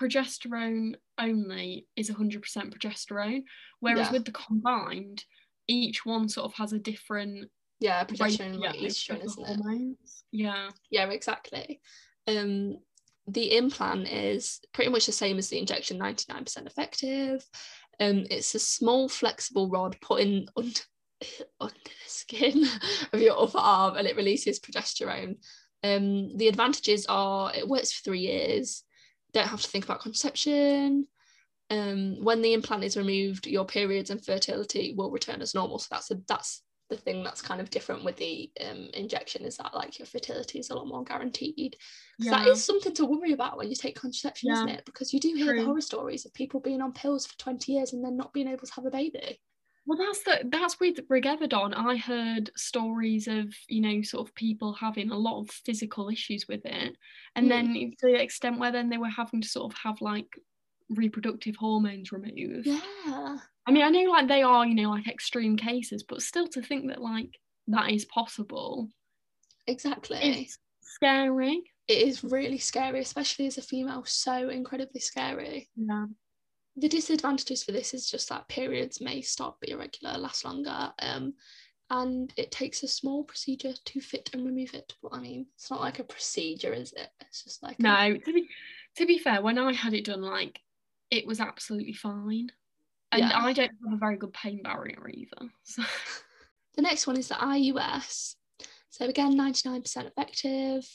[SPEAKER 2] progesterone only is 100% progesterone, whereas
[SPEAKER 1] Yeah.
[SPEAKER 2] with the combined, each one sort of has a different
[SPEAKER 1] Yeah,
[SPEAKER 2] ratio
[SPEAKER 1] estrogen, isn't it?
[SPEAKER 2] hormones. Yeah.
[SPEAKER 1] Yeah, exactly. Um, the implant is pretty much the same as the injection, 99% effective. Um, it's a small, flexible rod put in under, *laughs* under the skin *laughs* of your upper arm and it releases progesterone. Um, the advantages are it works for three years, don't have to think about conception. Um, when the implant is removed, your periods and fertility will return as normal. So that's a, that's the thing that's kind of different with the um, injection is that like your fertility is a lot more guaranteed. That
[SPEAKER 2] Yeah.
[SPEAKER 1] is something to worry about when you take contraception, isn't it? Because you do hear the horror stories of people being on pills for 20 years and then not being able to have a baby.
[SPEAKER 2] Well, that's the that's with Rigevidon. I heard stories of you know sort of people having a lot of physical issues with it, and
[SPEAKER 1] Mm.
[SPEAKER 2] then to the extent where then they were having to sort of have like reproductive hormones removed.
[SPEAKER 1] Yeah.
[SPEAKER 2] I mean, I know like they are you know like extreme cases, but still to think that like that is possible
[SPEAKER 1] Exactly.
[SPEAKER 2] is scary.
[SPEAKER 1] it is really scary, especially as a female, so incredibly scary.
[SPEAKER 2] Yeah.
[SPEAKER 1] the disadvantages for this is just that periods may stop, be irregular, last longer. Um, and it takes a small procedure to fit and remove it. But I mean, it's not like a procedure, is it? It's just like
[SPEAKER 2] No,
[SPEAKER 1] a-
[SPEAKER 2] to be to be fair, when I had it done, like it was absolutely fine. And
[SPEAKER 1] Yeah.
[SPEAKER 2] I don't have a very good pain barrier either. So *laughs*
[SPEAKER 1] The next one is the IUS. So again, 99% effective.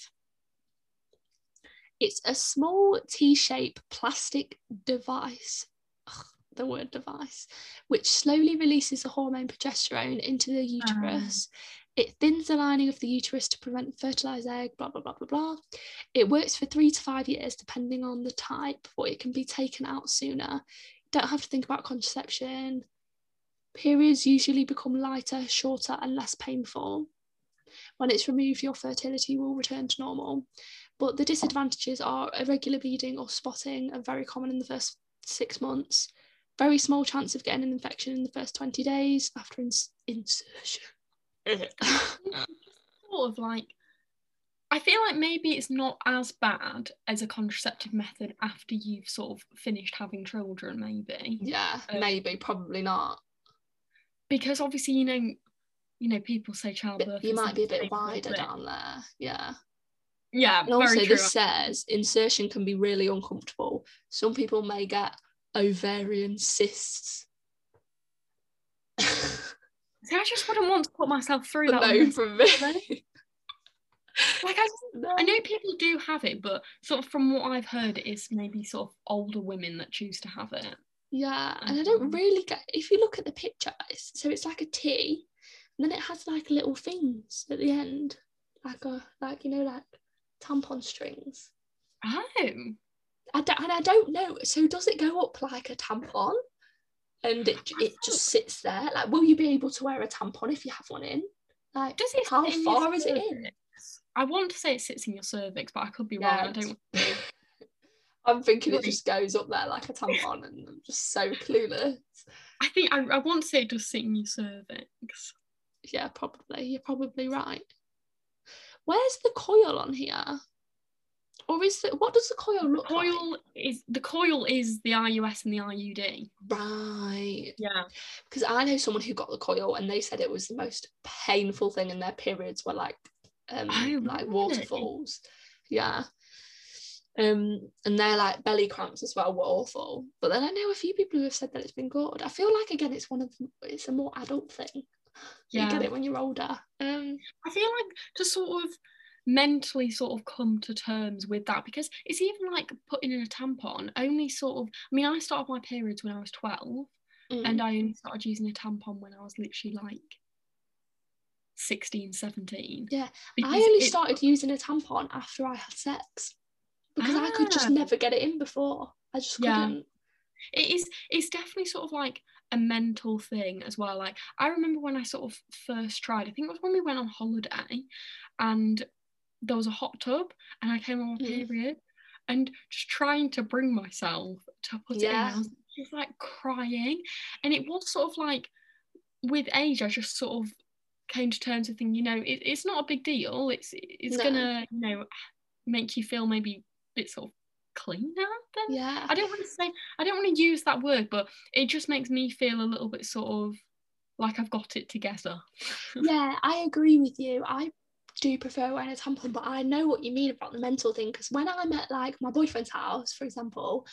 [SPEAKER 1] It's a small T-shaped plastic device. Ugh, the word device, which slowly releases the hormone progesterone into the ah. uterus. It thins the lining of the uterus to prevent fertilized egg, blah, blah, blah, blah, blah. It works for three to five years, depending on the type, or it can be taken out sooner. Don't have to think about contraception. Periods usually become lighter, shorter, and less painful. When it's removed, your fertility will return to normal. But the disadvantages are irregular bleeding or spotting are very common in the first six months. Very small chance of getting an infection in the first 20 days after ins- insertion. *laughs*
[SPEAKER 2] sort of like I feel like maybe it's not as bad as a contraceptive method after you've sort of finished having children, maybe.
[SPEAKER 1] yeah,
[SPEAKER 2] Um,
[SPEAKER 1] maybe, probably not.
[SPEAKER 2] Because obviously, you know, you know, people say
[SPEAKER 1] But
[SPEAKER 2] childbirth.
[SPEAKER 1] you might be a bit wider
[SPEAKER 2] bit.
[SPEAKER 1] down there. Yeah.
[SPEAKER 2] Yeah,
[SPEAKER 1] And also,
[SPEAKER 2] true.
[SPEAKER 1] this says insertion can be really uncomfortable. Some people may get ovarian cysts.
[SPEAKER 2] See, I just wouldn't want to put myself through
[SPEAKER 1] But
[SPEAKER 2] that.
[SPEAKER 1] no, from me. *laughs*
[SPEAKER 2] Like I,
[SPEAKER 1] No.
[SPEAKER 2] I know people do have it, but sort of from what I've heard, it's maybe sort of older women that choose to have it.
[SPEAKER 1] Yeah, and I don't really get if you look at the picture, it's, so it's like a T, and then it has like little things at the end, like a like you know like tampon strings.
[SPEAKER 2] Oh,
[SPEAKER 1] I don't, and I don't know. So does it go up like a tampon, and it it just sits there? Like, will you be able to wear a tampon if you have one in? Like,
[SPEAKER 2] does it?
[SPEAKER 1] how
[SPEAKER 2] sit in your
[SPEAKER 1] far is it in?
[SPEAKER 2] I want to say it sits in your cervix, but I could be wrong. I don't. *laughs*
[SPEAKER 1] I'm thinking it just goes up there like a tampon, and I'm just so clueless.
[SPEAKER 2] I think I, I want to say it does sit in your cervix.
[SPEAKER 1] Yeah, probably. You're probably right. Where's the coil on here? Or is it what does the coil look like?
[SPEAKER 2] Coil is the coil is the IUS and the IUD.
[SPEAKER 1] Right.
[SPEAKER 2] Yeah.
[SPEAKER 1] Because I know someone who got the coil and they said it was the most painful thing in their periods were like um
[SPEAKER 2] Oh,
[SPEAKER 1] like
[SPEAKER 2] really?
[SPEAKER 1] waterfalls. Yeah. Um and their like belly cramps as well were awful. But then I know a few people who have said that it's been good. I feel like again it's one of the, it's a more adult thing. yeah. You get it when you're older. Um
[SPEAKER 2] I feel like to sort of mentally sort of come to terms with that because it's even like putting in a tampon only sort of I mean I started my periods when I was 12
[SPEAKER 1] mm.
[SPEAKER 2] and I only started using a tampon when I was literally like 16 17
[SPEAKER 1] Yeah, I only
[SPEAKER 2] it-
[SPEAKER 1] started using a tampon after I had sex because I could just
[SPEAKER 2] Ah.
[SPEAKER 1] never get it in before. I just
[SPEAKER 2] Yeah.
[SPEAKER 1] couldn't.
[SPEAKER 2] it is it's definitely sort of like a mental thing as well like i remember when i sort of first tried i think it was when we went on holiday and there was a hot tub and i came on my
[SPEAKER 1] Mhm.
[SPEAKER 2] period and just trying to bring myself to put it in
[SPEAKER 1] Yeah.
[SPEAKER 2] i was just like crying and it was sort of like with age i just sort of came to terms with thinking you know it, it's not a big deal it's it's
[SPEAKER 1] No.
[SPEAKER 2] gonna you know make you feel maybe a bit sort of cleaner than
[SPEAKER 1] Yeah.
[SPEAKER 2] I don't want to say I don't want to use that word, but it just makes me feel a little bit sort of like I've got it together.
[SPEAKER 1] yeah, I agree with you. I do prefer wearing a tampon, but I know what you mean about the mental thing because when I'm at like my boyfriend's house, for example,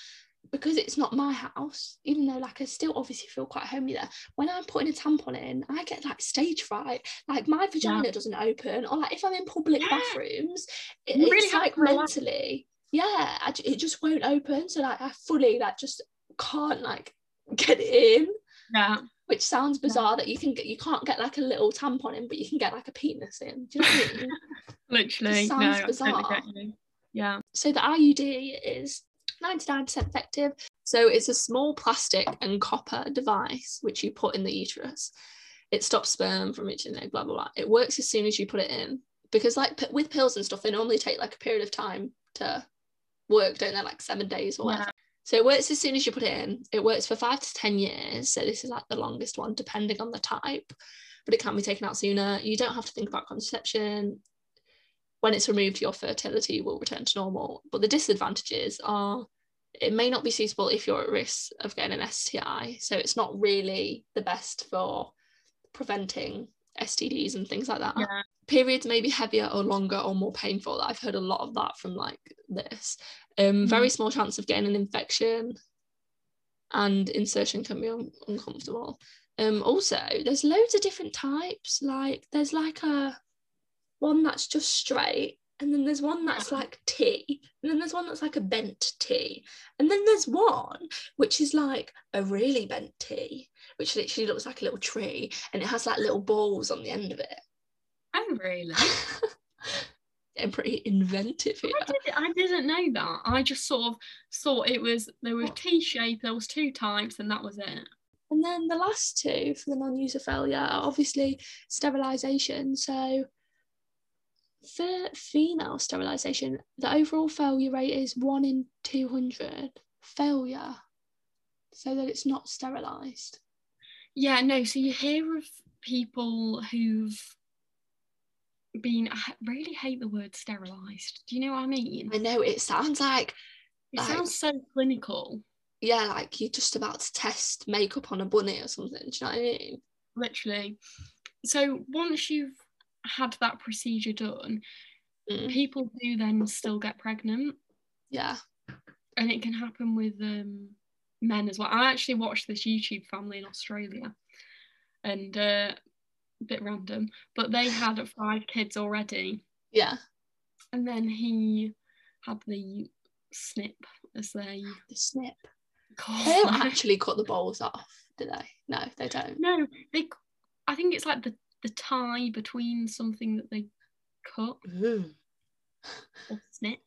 [SPEAKER 1] because it's not my house, even though like I still obviously feel quite homely there, when I'm putting a tampon in, I get like stage fright. Like my vagina doesn't open, or like if I'm in public
[SPEAKER 2] Yeah.
[SPEAKER 1] bathrooms, it,
[SPEAKER 2] really
[SPEAKER 1] it's like mentally, yeah, I it just won't open. So like I fully like just can't like *laughs* get it in
[SPEAKER 2] Yeah.
[SPEAKER 1] Which sounds bizarre that you can get you can't get like a little tampon in, but you can get like a penis in. Do you know what I mean? *laughs*
[SPEAKER 2] Literally.
[SPEAKER 1] sounds
[SPEAKER 2] no,
[SPEAKER 1] bizarre.
[SPEAKER 2] Yeah.
[SPEAKER 1] so the IUD is 99% effective. So it's a small plastic and copper device which you put in the uterus. It stops sperm from reaching there, blah blah blah. It works as soon as you put it in because like p- with pills and stuff, they normally take like a period of time to work, don't they? Like seven days or whatever.
[SPEAKER 2] Yeah.
[SPEAKER 1] So it works as soon as you put it in. It works for five to 10 years. So this is like the longest one, depending on the type, but it can be taken out sooner. You don't have to think about contraception. When it's removed, your fertility will return to normal. But the disadvantages are it may not be suitable if you're at risk of getting an STI. So it's not really the best for preventing STDs and things like that.
[SPEAKER 2] Yeah.
[SPEAKER 1] Periods may be heavier or longer or more painful. I've heard a lot of that from like this. Um, Very small chance of getting an infection, and insertion can be un- uncomfortable. Um, also, there's loads of different types. Like there's like a one that's just straight, and then there's one that's like T, and then there's one that's like a bent T, and then there's one which is like a really bent T, which literally looks like a little tree, and it has like little balls on the end of it.
[SPEAKER 2] Oh, really?
[SPEAKER 1] Getting pretty inventive here.
[SPEAKER 2] I, did, I didn't know that. I just sort of thought it was there was T shape, there was two types, and that was it.
[SPEAKER 1] And then the last two for the non-user failure are obviously sterilisation. So for female sterilisation, the overall failure rate is one in 200 failure, so that it's not sterilised.
[SPEAKER 2] Yeah, no. So you hear of people who've been. I really hate the word sterilised. Do you know what I mean?
[SPEAKER 1] I know it sounds like,
[SPEAKER 2] It
[SPEAKER 1] like-
[SPEAKER 2] sounds so clinical.
[SPEAKER 1] yeah, like you're just about to test makeup on a bunny or something. Do you know what I mean?
[SPEAKER 2] literally. So once you've had that procedure done,
[SPEAKER 1] Mm,
[SPEAKER 2] people do then still get pregnant,
[SPEAKER 1] yeah.
[SPEAKER 2] and it can happen with um, men as well. I actually watched this YouTube family in Australia, and uh, a bit random, but they had five kids already,
[SPEAKER 1] Yeah.
[SPEAKER 2] and then he had the snip, as they
[SPEAKER 1] The snip. They don't actually cut the balls off, do they? No, they don't.
[SPEAKER 2] No, they. I think it's like the the tie between something that they cut
[SPEAKER 1] Ooh.
[SPEAKER 2] or snip.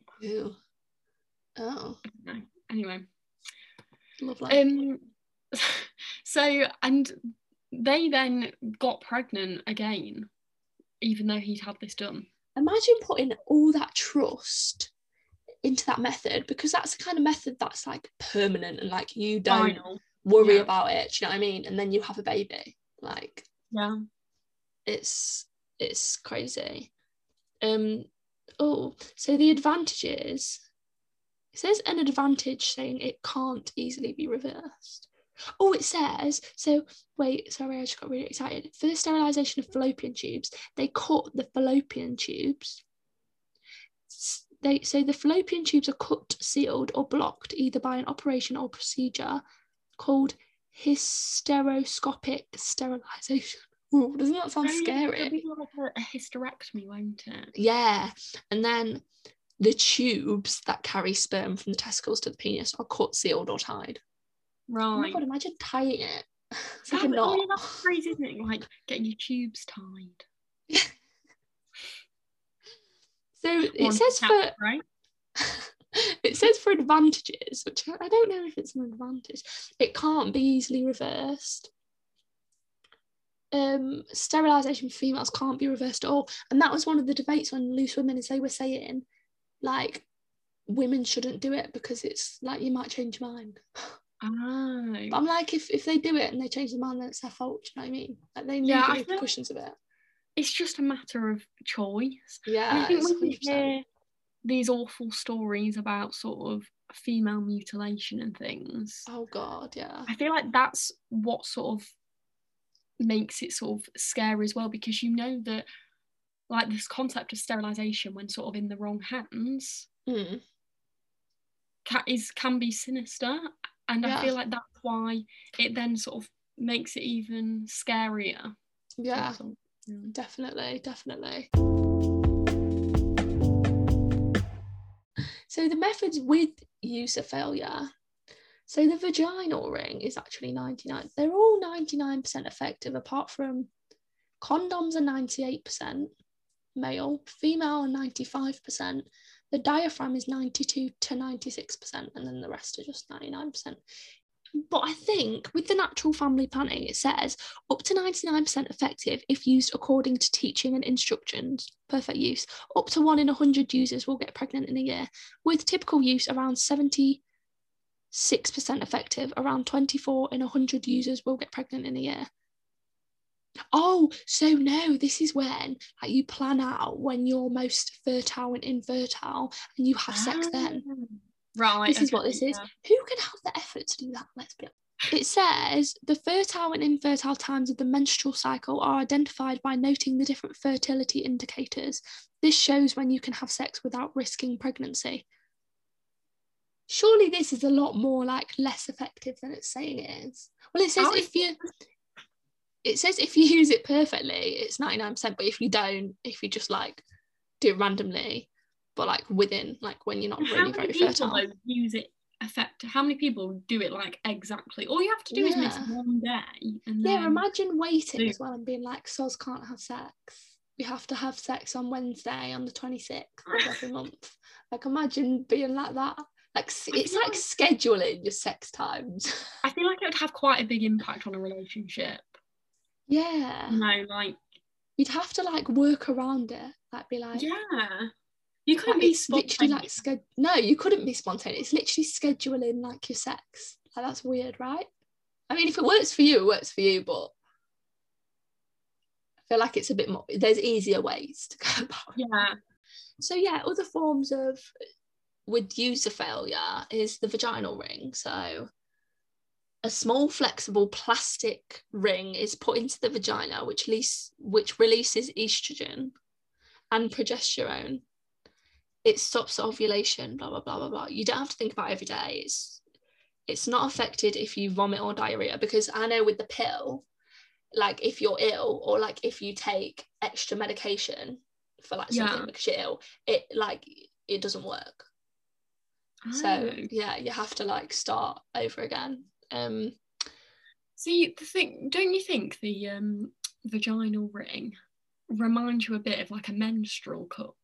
[SPEAKER 1] Oh,
[SPEAKER 2] No. Anyway,
[SPEAKER 1] lovely.
[SPEAKER 2] um, *laughs* so and they then got pregnant again, even though he'd had this done.
[SPEAKER 1] Imagine putting all that trust into that method because that's the kind of method that's like permanent and like you don't worry
[SPEAKER 2] Yeah.
[SPEAKER 1] about it. Do you know what I mean? And then you have a baby. Like
[SPEAKER 2] Yeah.
[SPEAKER 1] it's it's crazy. Um oh, so the advantages. It says an advantage saying it can't easily be reversed. Oh, it says so. Wait, sorry, I just got really excited. For the sterilisation of fallopian tubes, they cut the fallopian tubes. They so the fallopian tubes are cut, sealed, or blocked either by an operation or procedure called hysteroscopic sterilisation. *laughs* Ooh, doesn't that sound
[SPEAKER 2] Oh,
[SPEAKER 1] scary?
[SPEAKER 2] It'll be like a, a hysterectomy, won't it?
[SPEAKER 1] Yeah. And then the tubes that carry sperm from the testicles to the penis are cut, sealed, or tied. Oh my
[SPEAKER 2] Right.
[SPEAKER 1] god, imagine tying it. *laughs* It's like
[SPEAKER 2] That-
[SPEAKER 1] a
[SPEAKER 2] oh,
[SPEAKER 1] knot.
[SPEAKER 2] yeah, that's *laughs* crazy, isn't it? Like getting your tubes tied.
[SPEAKER 1] So it
[SPEAKER 2] One
[SPEAKER 1] says for
[SPEAKER 2] right. *laughs*
[SPEAKER 1] it says for advantages, which I don't know if it's an advantage. It can't be easily reversed. Um, sterilisation for females can't be reversed at all, and that was one of the debates on Loose Women, is they were saying, like, women shouldn't do it because it's like you might change your mind.
[SPEAKER 2] Oh.
[SPEAKER 1] But I'm like, if if they do it and they change their mind, then it's their fault. Do you know what I mean? Like they need
[SPEAKER 2] Yeah,
[SPEAKER 1] the repercussions of it.
[SPEAKER 2] It's just a matter of choice.
[SPEAKER 1] Yeah,
[SPEAKER 2] And I think when you
[SPEAKER 1] 100%.
[SPEAKER 2] hear these awful stories about sort of female mutilation and things,
[SPEAKER 1] Oh god, yeah.
[SPEAKER 2] I feel like that's what sort of makes it sort of scary as well because you know that like this concept of sterilization when sort of in the wrong hands
[SPEAKER 1] Mm.
[SPEAKER 2] ca- is can be sinister and
[SPEAKER 1] Yeah.
[SPEAKER 2] I feel like that's why it then sort of makes it even scarier.
[SPEAKER 1] Yeah, definitely, definitely. So the methods with user failure. So the vaginal ring is actually 99. They're all 99% effective apart from condoms are 98% male, female are 95%, the diaphragm is 92 to 96%, and then the rest are just 99%. But I think with the natural family planning, it says up to 99% effective if used according to teaching and instructions. Perfect use. Up to one in 100 users will get pregnant in a year. With typical use, around 76% effective, around 24 in 100 users will get pregnant in a year. Oh, so no, this is when like, you plan out when you're most fertile and infertile and you have sex then.
[SPEAKER 2] Ah. Right.
[SPEAKER 1] this is what
[SPEAKER 2] okay,
[SPEAKER 1] this is. Who can have the effort to do that? Let's be honest. It says the fertile and infertile times of the menstrual cycle are identified by noting the different fertility indicators. This shows when you can have sex without risking pregnancy. Surely this is a lot more like less effective than it's saying it is. Well, it says if you it says if you use it perfectly, it's 99%, but if you don't, if you just like do it randomly, but like within like when you're not
[SPEAKER 2] How
[SPEAKER 1] really
[SPEAKER 2] many
[SPEAKER 1] very
[SPEAKER 2] people
[SPEAKER 1] fertile.
[SPEAKER 2] though use it effect? How many people do it like exactly? All you have to do is miss one day, and
[SPEAKER 1] Yeah,
[SPEAKER 2] then
[SPEAKER 1] imagine waiting
[SPEAKER 2] do-
[SPEAKER 1] as well and being like, Soz can't have sex. We have to have sex on Wednesday on the 26th of every *laughs* month. Like, imagine being like that. Like, it's
[SPEAKER 2] feel
[SPEAKER 1] like scheduling your sex times. *laughs*
[SPEAKER 2] I feel like it would have quite a big impact on a relationship.
[SPEAKER 1] Yeah.
[SPEAKER 2] You know, like
[SPEAKER 1] You'd have to like work around it. Like, be like,
[SPEAKER 2] yeah, you couldn't
[SPEAKER 1] like,
[SPEAKER 2] be
[SPEAKER 1] literally like, sched- no, you couldn't be spontaneous. It's literally scheduling like your sex. Like, that's weird, right? I mean, if it works for you, it works for you, but I feel like it's a bit more, there's easier ways to *laughs* go about it.
[SPEAKER 2] yeah,
[SPEAKER 1] So yeah, other forms of with user failure is the vaginal ring. So a small flexible plastic ring is put into the vagina, which release, which releases estrogen and progesterone. It stops ovulation. Blah blah blah blah blah. You don't have to think about it every day. It's it's not affected if you vomit or diarrhea because I know with the pill, like if you're ill or like if you take extra medication for like something
[SPEAKER 2] Yeah.
[SPEAKER 1] because you're ill, it like it doesn't work. So
[SPEAKER 2] Oh.
[SPEAKER 1] yeah, you have to like start over again. Um
[SPEAKER 2] See, the thing, don't you think the um, vaginal ring reminds you a bit of like a menstrual cup?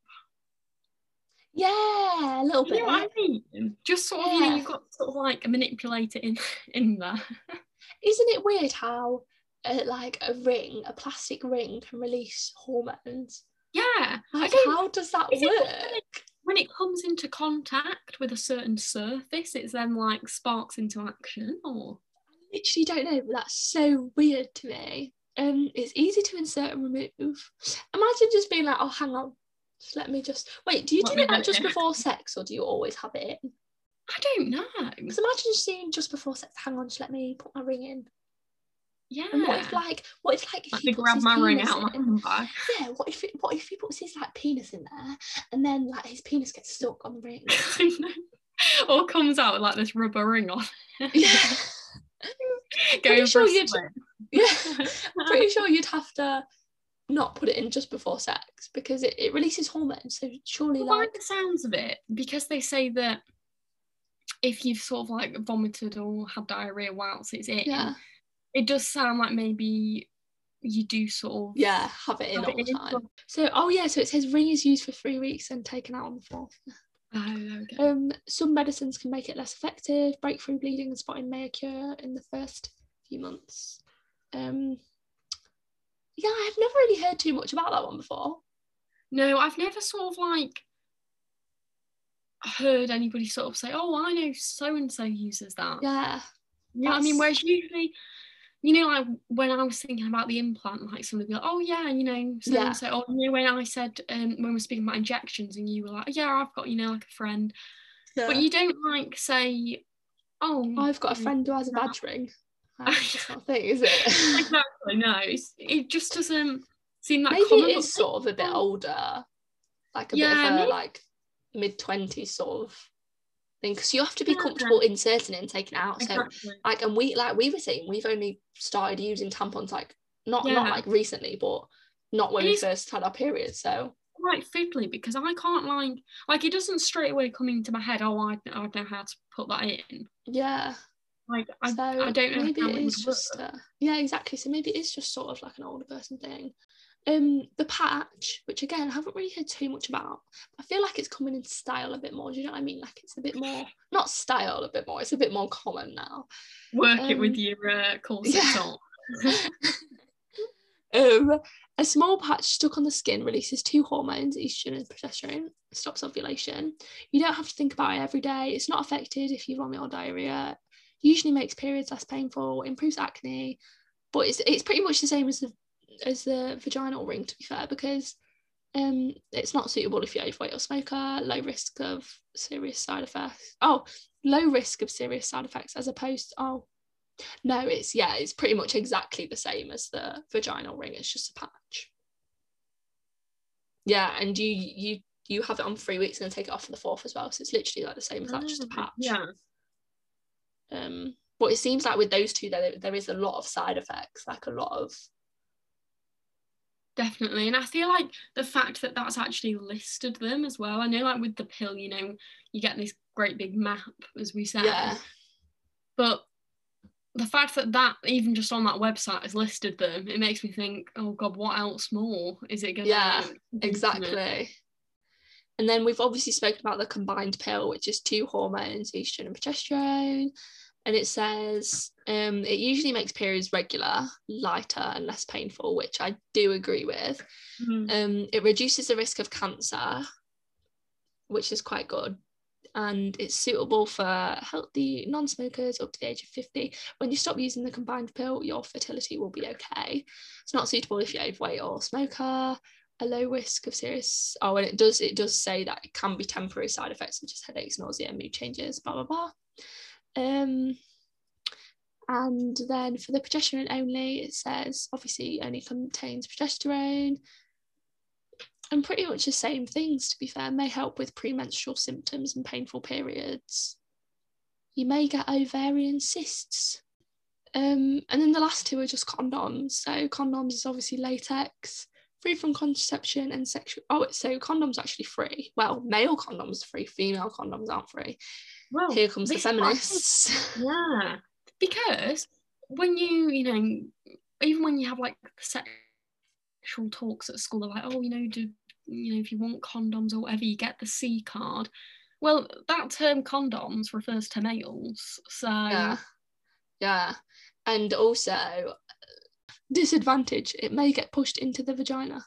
[SPEAKER 1] yeah, a little
[SPEAKER 2] You
[SPEAKER 1] bit.
[SPEAKER 2] know what I mean? Just sort of, you know you've got sort of like a manipulator in in there. *laughs*
[SPEAKER 1] Isn't it weird how uh, like a ring, a plastic ring can release hormones?
[SPEAKER 2] Yeah,
[SPEAKER 1] Like how does that work?
[SPEAKER 2] When it- comes into contact with a certain surface, it's then like sparks into action, or I
[SPEAKER 1] literally don't know, but that's so weird to me. Um, it's easy to insert and remove. Imagine just being like, oh, hang on, just let me just wait. Do you
[SPEAKER 2] Let
[SPEAKER 1] do like just
[SPEAKER 2] it.
[SPEAKER 1] before sex, or do you always have it in?
[SPEAKER 2] I don't know.
[SPEAKER 1] Because imagine just seeing just before sex. Hang on, just let me put my ring in.
[SPEAKER 2] Yeah,
[SPEAKER 1] And what if like, what if like
[SPEAKER 2] let
[SPEAKER 1] he puts
[SPEAKER 2] grab
[SPEAKER 1] his
[SPEAKER 2] my ring out of my handbag.
[SPEAKER 1] Yeah, what if it, what if he puts his like penis in there, and then like his penis gets stuck on the ring? *laughs*
[SPEAKER 2] or comes out with like this rubber ring on.
[SPEAKER 1] yeah, *laughs*
[SPEAKER 2] Going
[SPEAKER 1] sure you'd- yeah. *laughs* pretty sure you'd have to not put it in just before sex because it, it releases hormones. So surely,
[SPEAKER 2] Well,
[SPEAKER 1] like,
[SPEAKER 2] the sounds of it, because they say that if you've sort of like vomited or had diarrhea whilst it's in,
[SPEAKER 1] yeah,
[SPEAKER 2] it does sound like maybe you do sort of
[SPEAKER 1] yeah, have it in
[SPEAKER 2] Have
[SPEAKER 1] all the
[SPEAKER 2] in,
[SPEAKER 1] time. So, oh yeah, so it says ring is used for three weeks and taken out on the fourth. *laughs*
[SPEAKER 2] Oh, there we go.
[SPEAKER 1] Um, some medicines can make it less effective. Breakthrough bleeding and spotting may occur in the first few months. Um, yeah, I've never really heard too much about that one before.
[SPEAKER 2] No, I've never sort of like heard anybody sort of say, "Oh, I know so and so uses that."
[SPEAKER 1] Yeah,
[SPEAKER 2] You know I mean? Whereas usually, you know, like when I was thinking about the implant, like somebody be like, "Oh yeah," you know, so
[SPEAKER 1] Yeah.
[SPEAKER 2] so. Or you know, when I said um, when we're speaking about injections, and you were like, "Yeah, I've got you know like a friend," but you don't like say, "Oh,
[SPEAKER 1] I've got a friend who has a
[SPEAKER 2] yeah.
[SPEAKER 1] badge ring. That's not a thing, is it?
[SPEAKER 2] exactly no." It's, it just doesn't seem that
[SPEAKER 1] maybe
[SPEAKER 2] common.
[SPEAKER 1] it
[SPEAKER 2] but
[SPEAKER 1] is sort of a bit older, like a
[SPEAKER 2] Yeah,
[SPEAKER 1] bit of a
[SPEAKER 2] maybe-
[SPEAKER 1] like mid twenties sort of thing. Because you have to be
[SPEAKER 2] Yeah.
[SPEAKER 1] comfortable inserting it and taking it out. So
[SPEAKER 2] Exactly.
[SPEAKER 1] like, and we like we were saying, we've only started using tampons like not not like recently, but not when
[SPEAKER 2] It
[SPEAKER 1] we
[SPEAKER 2] is-
[SPEAKER 1] first had our period. So
[SPEAKER 2] quite fiddly because I can't like like it doesn't straight away come into my head. Oh, I I don't know how to put that in.
[SPEAKER 1] yeah,
[SPEAKER 2] Like I,
[SPEAKER 1] so
[SPEAKER 2] I don't know
[SPEAKER 1] maybe it is just uh, yeah, exactly. So maybe it is just sort of like an older person thing. Um, the patch, which again I haven't really heard too much about. I feel like it's coming in style a bit more. Do you know what I mean? Like it's a bit more not style a bit more. It's a bit more common now.
[SPEAKER 2] Work it with
[SPEAKER 1] um,
[SPEAKER 2] your uh, corset
[SPEAKER 1] yeah. *laughs* um, a small patch stuck on the skin releases two hormones, estrogen and progesterone, stops ovulation. You don't have to think about it every day. It's not affected if you vomit or diarrhea. Usually makes periods less painful, improves acne, but it's it's pretty much the same as the as the vaginal ring to be fair because Um, it's not suitable if you're overweight or smoker. Low risk of serious side effects. Oh, low risk of serious side effects as opposed. oh, no, it's yeah, it's pretty much exactly the same as the vaginal ring. It's just a patch. Yeah, and you you you have it on three weeks and then take it off for the fourth as well. So it's literally like the same as that, just a
[SPEAKER 2] Oh,
[SPEAKER 1] patch.
[SPEAKER 2] Yeah.
[SPEAKER 1] Um, but it seems like with those two, there there is a lot of side effects, like a lot of
[SPEAKER 2] Definitely. And I feel like the fact that that's actually listed them as well. I know, like with the pill, you know, you get this great big map, as we said.
[SPEAKER 1] yeah,
[SPEAKER 2] But the fact that that, even just on that website, has listed them, it makes me think, oh God, what else more is it going to
[SPEAKER 1] Yeah, exactly. And then we've obviously spoken about the combined pill, which is two hormones, estrogen and progesterone. And it says um, it usually makes periods regular, lighter, and less painful, which I do agree with. Um, it reduces the risk of cancer, which is quite good. And it's suitable for healthy non smokers up to the age of 50. When you stop using the combined pill, your fertility will be okay. It's not suitable if you're overweight or smoker. A low risk of serious. Oh, and it does it does say that it can be temporary side effects such as headaches, nausea, mood changes, blah blah blah. Um, and then for the progesterone only, it says obviously only contains progesterone and pretty much the same things, to be fair, may help with premenstrual symptoms and painful periods. You may get ovarian cysts. Um, and then the last two are just condoms. So condoms is obviously latex, free from contraception and sexual. Oh, so condoms actually free. Well, male condoms are free, female condoms aren't free.
[SPEAKER 2] Well,
[SPEAKER 1] Here comes the
[SPEAKER 2] this is what I think.
[SPEAKER 1] feminists. *laughs*
[SPEAKER 2] Yeah, because when you, you know, even when you have like sexual talks at school, they're like, oh, you know, do you know if you want condoms or whatever, you get the C card. Well, that term condoms refers to males, so
[SPEAKER 1] yeah, yeah, and also disadvantage. It may get pushed into the vagina.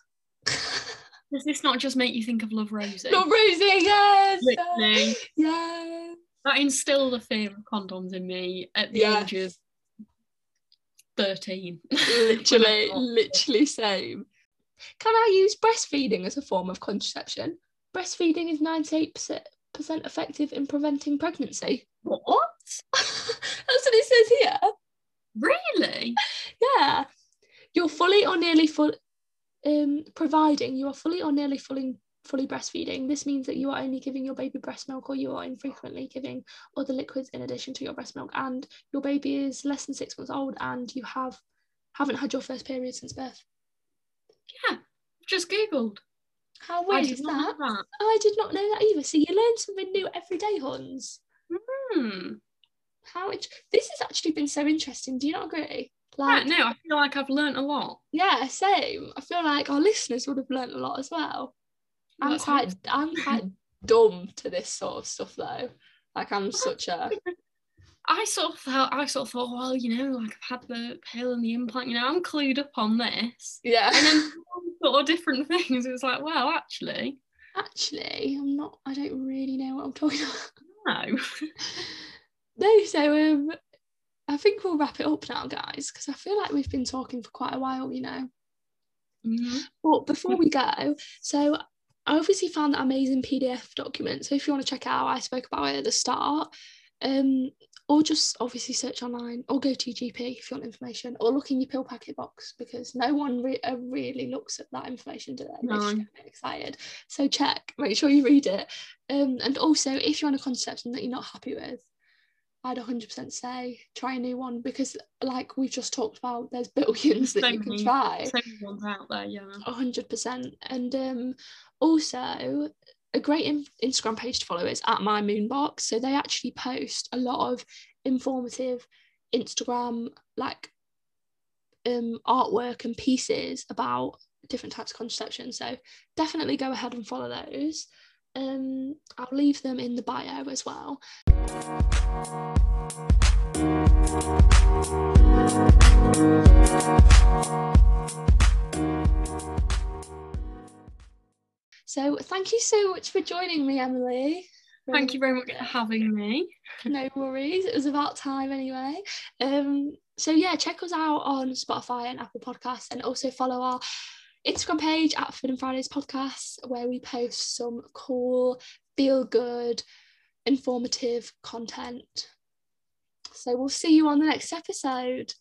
[SPEAKER 2] does this not just make you think of Love Rosie?
[SPEAKER 1] Not Rosie, yes.
[SPEAKER 2] Literally,
[SPEAKER 1] Yeah.
[SPEAKER 2] That instilled a fear of condoms in me at the
[SPEAKER 1] Yeah.
[SPEAKER 2] age of thirteen. *laughs*
[SPEAKER 1] Literally, literally same. Can I use breastfeeding as a form of contraception? Breastfeeding is 98% effective in preventing pregnancy.
[SPEAKER 2] What? *laughs*
[SPEAKER 1] That's what it says here.
[SPEAKER 2] Really?
[SPEAKER 1] Yeah. You're fully or nearly full um providing you are fully or nearly fully fully breastfeeding. This means that you are only giving your baby breast milk or you are infrequently giving other liquids in addition to your breast milk and your baby is less than six months old and you have haven't had your first period since birth.
[SPEAKER 2] Yeah. Just googled.
[SPEAKER 1] How weird is that?
[SPEAKER 2] that.
[SPEAKER 1] I did not know that either. So you learn something new every day, Huns.
[SPEAKER 2] Hmm.
[SPEAKER 1] How it, this has actually been so interesting. Do you not agree?
[SPEAKER 2] Yeah,
[SPEAKER 1] Like,
[SPEAKER 2] no, I feel like I've learned a lot.
[SPEAKER 1] yeah, same. I feel like our listeners would have learned a lot as well. I'm quite, I'm quite dumb to this sort of stuff though. Like I'm such a, *laughs*
[SPEAKER 2] I sort of thought, I sort of thought, well, you know, like I've had the pill and the implant, you know, I'm clued up on this.
[SPEAKER 1] yeah.
[SPEAKER 2] And then sort of different *laughs* things. It was like, well, actually,
[SPEAKER 1] Actually, I'm not. I don't really know what I'm talking about.
[SPEAKER 2] no. *laughs*
[SPEAKER 1] No, so um, I think we'll wrap it up now, guys, because I feel like we've been talking for quite a while, you know.
[SPEAKER 2] Mhm.
[SPEAKER 1] But before we go, so I obviously found that amazing PDF document. So if you want to check it out, I spoke about it at the start. Um, or just obviously search online or go to your GP if you want information or look in your pill packet box because no one re- uh, really looks at that information today.
[SPEAKER 2] No.
[SPEAKER 1] get a bit excited. So check, make sure you read it. Um, and also if you're on a contraception that you're not happy with, I'd 100% say try a new one because, like we've just talked about, there's *laughs* billions that
[SPEAKER 2] So
[SPEAKER 1] you can
[SPEAKER 2] many-
[SPEAKER 1] try
[SPEAKER 2] So many ones out there, yeah.
[SPEAKER 1] hundred percent. And um, also a great in- Instagram page to follow is at my moonbox. So they actually post a lot of informative Instagram like um artwork and pieces about different types of contraception. So definitely go ahead and follow those. Um, I'll leave them in the bio as well. So thank you so much for joining me, Emily.
[SPEAKER 2] Thank you very much for having me.
[SPEAKER 1] No worries. It was about time anyway. Um, so yeah, check us out on Spotify and Apple Podcasts and also follow our Instagram page at Food and Fridays podcast, where we post some cool, feel good, informative content. So we'll see you on the next episode.